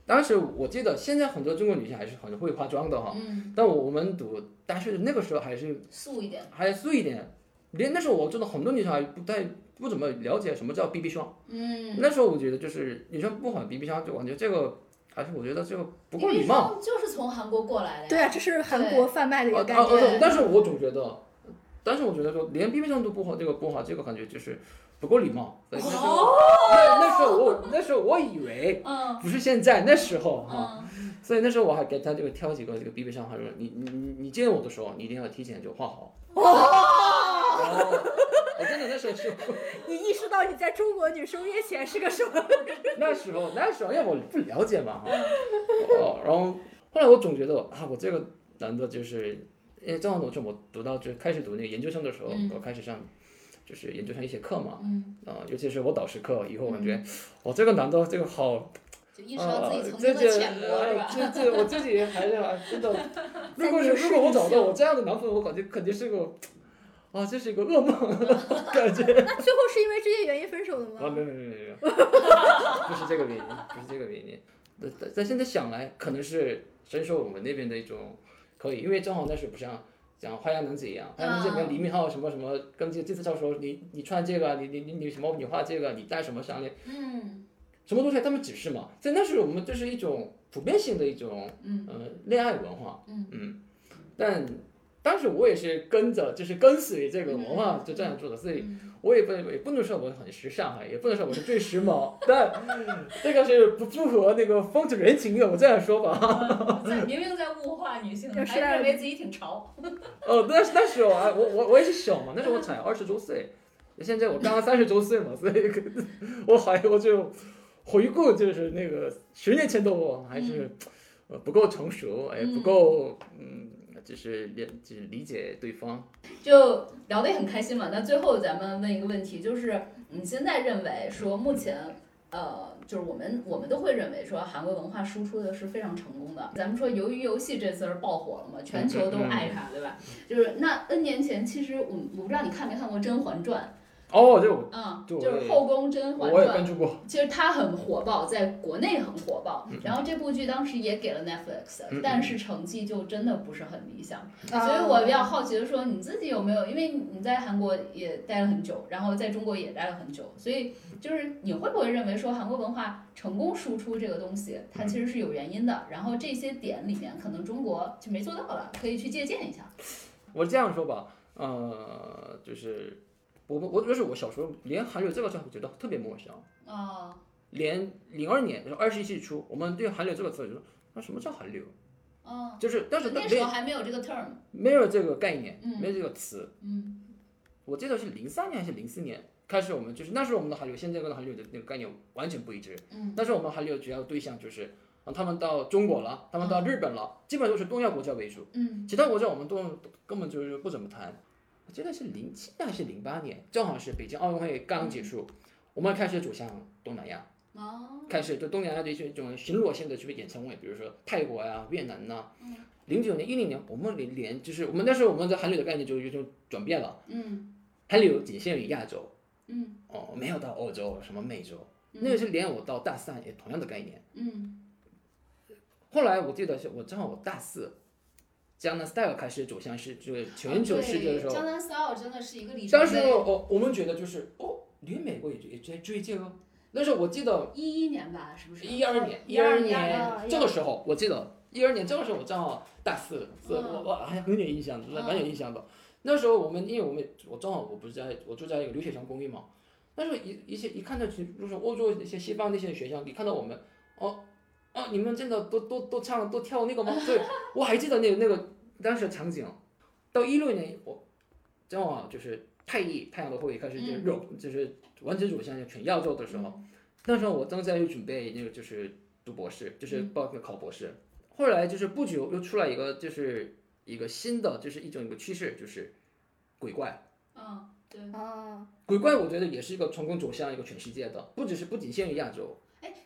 当时我记得，现在很多中国女性还是很会化妆的哈，嗯，但我我们读大学的那个时候还是素一点。还素一点，连那时候我真的很多女生还不太不怎么了解什么叫 BB 霜。嗯，那时候我觉得就是女生不管 BB 霜，就感觉这个还是我觉得这个不够礼貌。霜就是从韩国过来的呀。对啊，这是韩国贩卖的一啊个概念啊念。啊！但是我总觉得，但是我觉得说连 BB 霜都不好，这个不好，这个感觉就是不够礼貌。对那时候那那时候我那时候我以为嗯不是现在，那时候哈。嗯所以那时候我还给他这个挑几个这个 BB 霜，他说你你你你见我的时候，你一定要提前就画好。哦，我真的那时候是，你意识到你在中国女生面前是个什么？[laughs] 那时候那时候因为我不了解嘛哈，哦，然后后来我总觉得啊，我这个男的就是，因为正好我就我读到就开始读那个研究生的时候，嗯我开始上就是研究生一些课嘛，嗯，啊、尤其是我导师课，以后我感觉，我、这个男的这个好。就意识到自己曾这这经的浅薄是吧？这这我自己还是还真的，[laughs] 如果是如果我找到我这样的男朋友，我感觉肯定是个，啊，这是一个噩梦 [laughs] 感觉。那最后是因为这些原因分手的吗啊，吗？没有没有没有没有，不是这个原因，不是这个原因。但但但现在想来，可能是深受我们那边的一种可以，因为正好那时不像讲花样男子一样，花样男子里面李敏镐什么什么，跟这这次教说你你穿这个，你你你你什么你画这个，你戴什么项链，嗯。什么东西他们指示嘛，在那时我们就是一种普遍性的一种嗯。呃恋爱文化，嗯。但当时我也是跟着就是跟随这个文化就这样做的，所以嗯我也不也不能说我很时尚哈，也不能说我是最时髦，但 [laughs] 这个是不符合那个风土人情的，我这样说吧。[laughs] 在明明在物化女性，还有时代认为自己挺潮。哦，那那时候啊，我我我也是小嘛，那时候我才二十周岁，现在我刚刚三十周岁嘛，所以我还我就回顾就是那个十年前的我还是呃不够成熟，哎不够嗯，就是理就是理解对方。就聊得也很开心嘛。那最后咱们问一个问题，就是你现在认为说目前呃，就是我们我们都会认为说韩国文化输出的是非常成功的。咱们说由于游戏这次是爆火了嘛，全球都爱它，对吧？就是那 N 年前，其实我我不知道你看没看过《甄嬛传哦，这我》，嗯，对就是后宫甄嬛我也传。关注过。其实它很火爆，在国内很火爆。嗯然后这部剧当时也给了 Netflix，、嗯但是成绩就真的不是很理想。啊所以我比较好奇的说，你自己有没有？因为你在韩国也待了很久，然后在中国也待了很久，所以就是你会不会认为说韩国文化成功输出这个东西，它其实是有原因的？然后这些点里面，可能中国就没做到了，可以去借鉴一下。我这样说吧，呃，就是我我就是我小时候连韩流这个词我觉得特别陌生，啊，连零二年就是二十一世纪初，我们对韩流这个词就说那什么叫韩流？哦，就是但是那时没候还没有这个 term，没有这个概念，嗯没有这个词。嗯我记得是零三年还是零四年开始，我们就是那时候我们的韩流，现在跟韩流的那个概念完全不一致。嗯，那时候我们韩流主要对象就是啊，他们到中国了，他们到日本了，基本都是东亚国家为主，嗯其他国家我们都都根本就是不怎么谈。我记得是零七年还是零八年，正好是北京奥运会刚结束，我们开始走向东南亚。哦，开始对东南亚的一些这种巡逻性的这个演唱会，比如说泰国呀、越南呐。零九年、一零年，我们连连就是我们那时候我们在韩流的概念就有种转变了，嗯韩流仅限于亚洲，嗯哦，没有到欧洲什么美洲，那个是连我到大三也同样的概念。嗯后来我记得是我正好我大四，江南 Style 开始走向是这个全球世界的时候，江南 style 真的是一个里程当时碑。哦我们觉得就是哦，连美国也也在追这个。那时候我记得一一年吧，是不是？一二年，一二二年年这个时候，我记得一二年这个时候我正好大四，是嗯我我还很有印象，嗯蛮有印象的。那时候我们因为我们我正好我不是在我住在一个留学生公寓嘛，那时候一一些一看到去就是欧洲一些西方那些学校，你看到我们，哦哦，你们真的都都都唱都跳那个吗？对，我还记得那个那个当时的场景。到一六年我正好就是太艺太阳的后裔开始就是肉、就是完全走向全亚洲的时候。那时候我正在准备那个就是读博士，就是报考考博士。后来就是不久又出来一个就是一个新的就是一种一个趋势，就是鬼怪。嗯，对。啊，鬼怪我觉得也是一个成功走向一个全世界的，不只是不仅限于亚洲。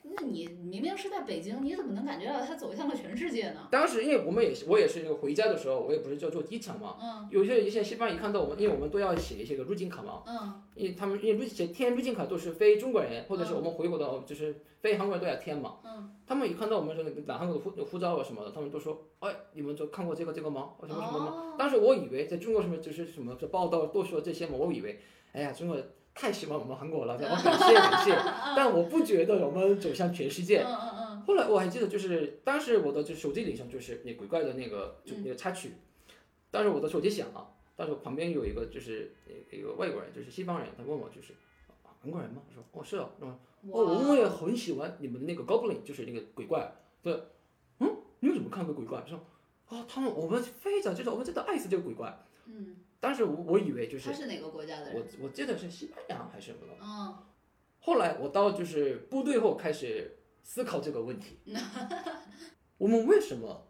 哎，那你明明是在北京，你怎么能感觉到它走向了全世界呢？当时因为我们也是我也是那个回家的时候，我也不是就坐机场嘛，嗯有些一些西方人一看到我们，因为我们都要写一些个入境卡嘛，嗯因为他们因为入写填入境卡都是非中国人或者是我们回国的，就是非韩国人都要填嘛。嗯。他们一看到我们这个拿韩国的护护照啊什么的，他们都说，哎，你们就看过这个这个吗？什么什么吗？哦当时我以为在中国什么就是什么就报道都说这些嘛，我以为，哎呀，中国太喜欢我们韩国了，我感谢感谢，[laughs] 但我不觉得我们走向全世界。嗯嗯嗯。后来我还记得，就是当时我的就手机铃声就是那鬼怪的那个就那个插曲，当时我的手机响了，当时我旁边有一个就是一个外国人，就是西方人，他问我就是啊韩国人吗？我说哦是啊，然后嗯，哦我们也很喜欢你们的那个 Goblin，就是那个鬼怪，对，嗯，你有怎么看过鬼怪？说啊他们我们非常就是我们真的爱死这个鬼怪。嗯，当时我我以为就是他是哪个国家的我人？我记得是西班牙还是什么的。嗯后来我到就是部队后开始思考这个问题，[laughs] 我们为什么？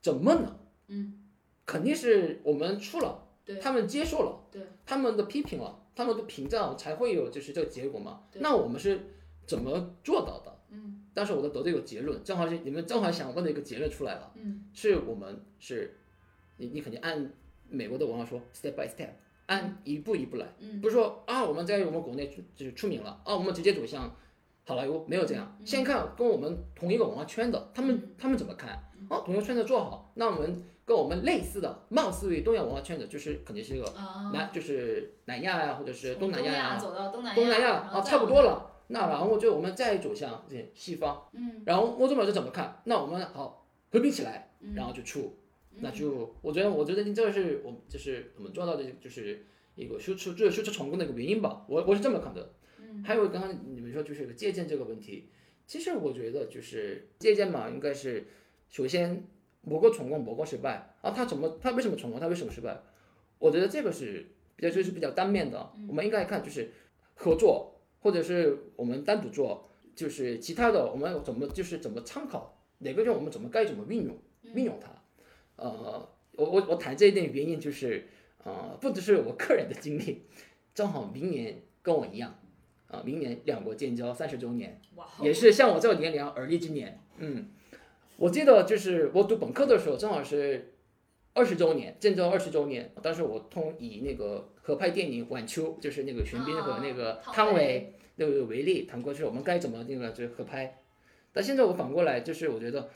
怎么呢？嗯，肯定是我们出了，对他们接受了，对，他们的批评了，他们的评价才会有就是这个结果嘛。对那我们是怎么做到的？嗯但是我的得这个结论，正好是你们正好想问的一个结论出来了，嗯是我们是，你你肯定按美国的文化说 step by step，按一步一步来。嗯不是说啊，我们在我们国内就是出名了啊，我们直接走向好莱坞，没有这样。先看跟我们同一个文化圈的，他们他们怎么看？哦，同一个圈子做好，那我们跟我们类似的，貌似于东亚文化圈子，就是肯定是一个啊，南，就是南亚呀，或者是东南亚呀，走到东南亚东南亚啊，差不多了。那然后就我们再走向这些西方，嗯然后欧洲老师怎么看？那我们好合并起来，嗯然后就出，那就我觉得，我觉得这个是我就是我们做到的，就是一个输出就是输出成功的一个原因吧。我我是这么看的。嗯还有刚刚你们说就是借鉴这个问题，其实我觉得就是借鉴嘛，应该是首先某个成功，某个失败啊，他怎么他为什么成功，他为什么失败？我觉得这个是比较就是比较单面的，我们应该看就是合作，或者是我们单独做，就是其他的我们怎么就是怎么参考哪个人我们怎么该怎么运用运用它。呃，我我我谈这一点原因就是，呃，不只是我个人的经历，正好明年跟我一样，啊、明年两国建交三十周年，也是像我这个年龄而立之年。嗯，我记得就是我读本科的时候，正好是二十周年，建交二十周年。当时我通以那个合拍电影《晚秋》，就是那个玄彬和那个啊汤汤唯唯那个为例，谈过就是我们该怎么那个就是合拍。但现在我反过来，就是我觉得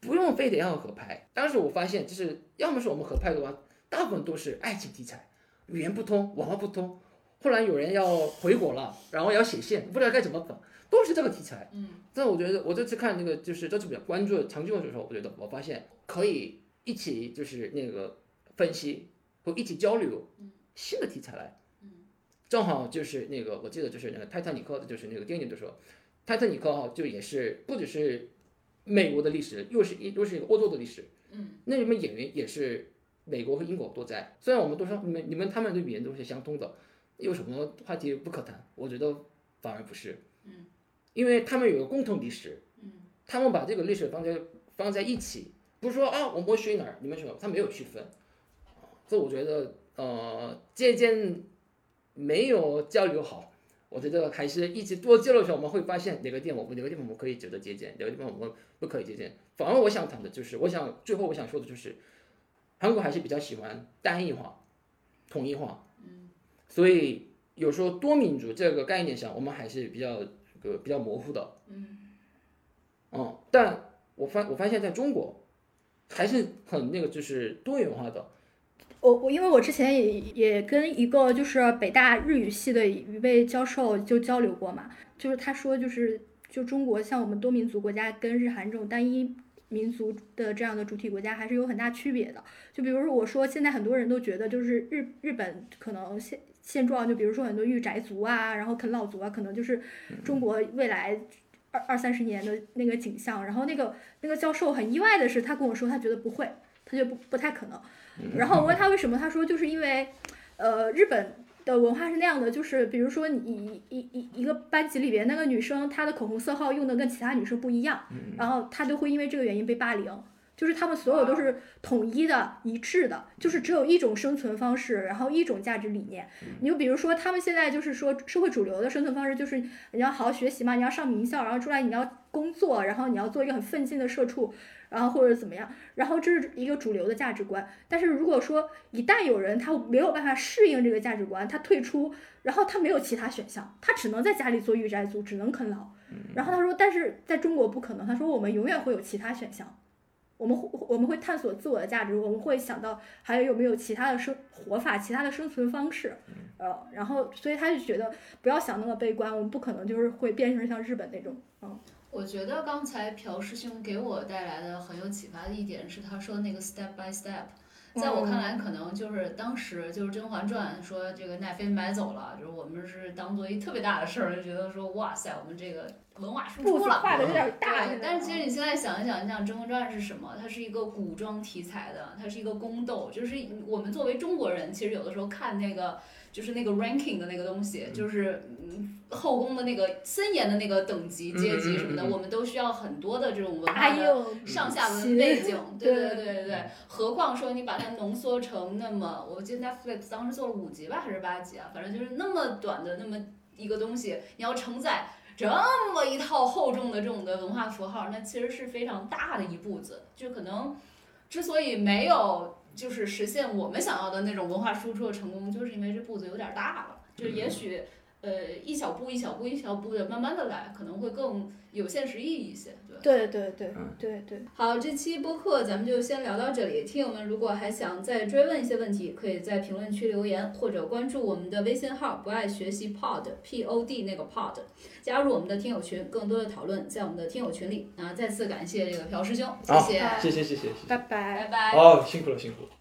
不用非得要合拍。当时我发现，就是要么是我们合拍的话，大部分都是爱情题材，语言不通，文化不通。后来有人要回国了，然后要写信，不知道该怎么搞，都是这个题材。嗯但我觉得我这次看那个就是这次比较关注长剧的时候，我觉得我发现可以一起就是那个分析和一起交流新的题材来。嗯正好就是那个，我记得就是那个《泰坦尼克》的，就是那个电影的时候，《泰坦尼克》哈就也是不只是美国的历史，又是一又是一个欧洲的历史。嗯，那里面演员也是美国和英国都在。虽然我们都说你们你们他们的语言都是相通的，有什么话题不可谈？我觉得反而不是。嗯，因为他们有个共同历史。嗯，他们把这个历史放在放在一起，不是说啊我们学哪儿，你们什么，他没有区分。这我觉得呃借鉴。没有交流好，我觉得还是一直多交流的时候，我们会发现哪个地方我们哪个地方我们可以值得借鉴，哪个地方我们不可以借鉴。反而我想谈的就是，我想最后我想说的就是，韩国还是比较喜欢单一化、统一化，嗯，所以有时候多民族这个概念上，我们还是比较这个比较模糊的，嗯，哦，但我发我发现在中国还是很那个就是多元化的。我我因为我之前也也跟一个就是北大日语系的一位教授就交流过嘛，就是他说就是就中国像我们多民族国家跟日韩这种单一民族的这样的主体国家还是有很大区别的。就比如说我说现在很多人都觉得就是日日本可能现现状，就比如说很多御宅族啊，然后啃老族啊，可能就是中国未来二二三十年的那个景象。然后那个那个教授很意外的是，他跟我说他觉得不会，他就不不太可能。然后我问他为什么，他说就是因为，呃，日本的文化是那样的，就是比如说你一一一一个班级里边那个女生，她的口红色号用的跟其他女生不一样，然后她就会因为这个原因被霸凌，就是他们所有都是统一的、一致的，就是只有一种生存方式，然后一种价值理念。你就比如说他们现在就是说社会主流的生存方式就是你要好好学习嘛，你要上名校，然后出来你要工作，然后你要做一个很奋进的社畜。然后或者怎么样，然后这是一个主流的价值观。但是如果说一旦有人他没有办法适应这个价值观，他退出，然后他没有其他选项，他只能在家里做御宅族，只能啃老。然后他说，但是在中国不可能。他说我们永远会有其他选项，我们会我们会探索自我的价值，我们会想到还有有没有其他的生活法、其他的生存方式。呃，然后所以他就觉得不要想那么悲观，我们不可能就是会变成像日本那种，嗯。我觉得刚才朴师兄给我带来的很有启发的一点是，他说那个 step by step，在我看来，可能就是当时就是《甄嬛传》说这个奈飞买走了，就是我们是当做一特别大的事儿，就觉得说哇塞，我们这个文化输出了，画的有点大。但是其实你现在想一想，你想《甄嬛传》是什么？它是一个古装题材的，它是一个宫斗，就是我们作为中国人，其实有的时候看那个。就是那个 ranking 的那个东西，就是嗯后宫的那个森严的那个等级阶级什么的，我们都需要很多的这种文化的上下文背景，对对对对对。何况说你把它浓缩成那么，我记得 Netflix 当时做了五集吧，还是八集啊？反正就是那么短的那么一个东西，你要承载这么一套厚重的这种的文化符号，那其实是非常大的一步子。就可能之所以没有。就是实现我们想要的那种文化输出的成功，就是因为这步子有点大了。就也许，呃，一小步一小步一小步的慢慢的来，可能会更有现实意义一些。对对对对对。好，这期播客咱们就先聊到这里。听友们如果还想再追问一些问题，可以在评论区留言，或者关注我们的微信号“不爱学习 Pod P O D” 那个 Pod，加入我们的听友群，更多的讨论在我们的听友群里。啊，再次感谢这个朴师兄，谢谢，谢谢谢谢谢谢，拜拜拜拜。哦，辛苦了辛苦了。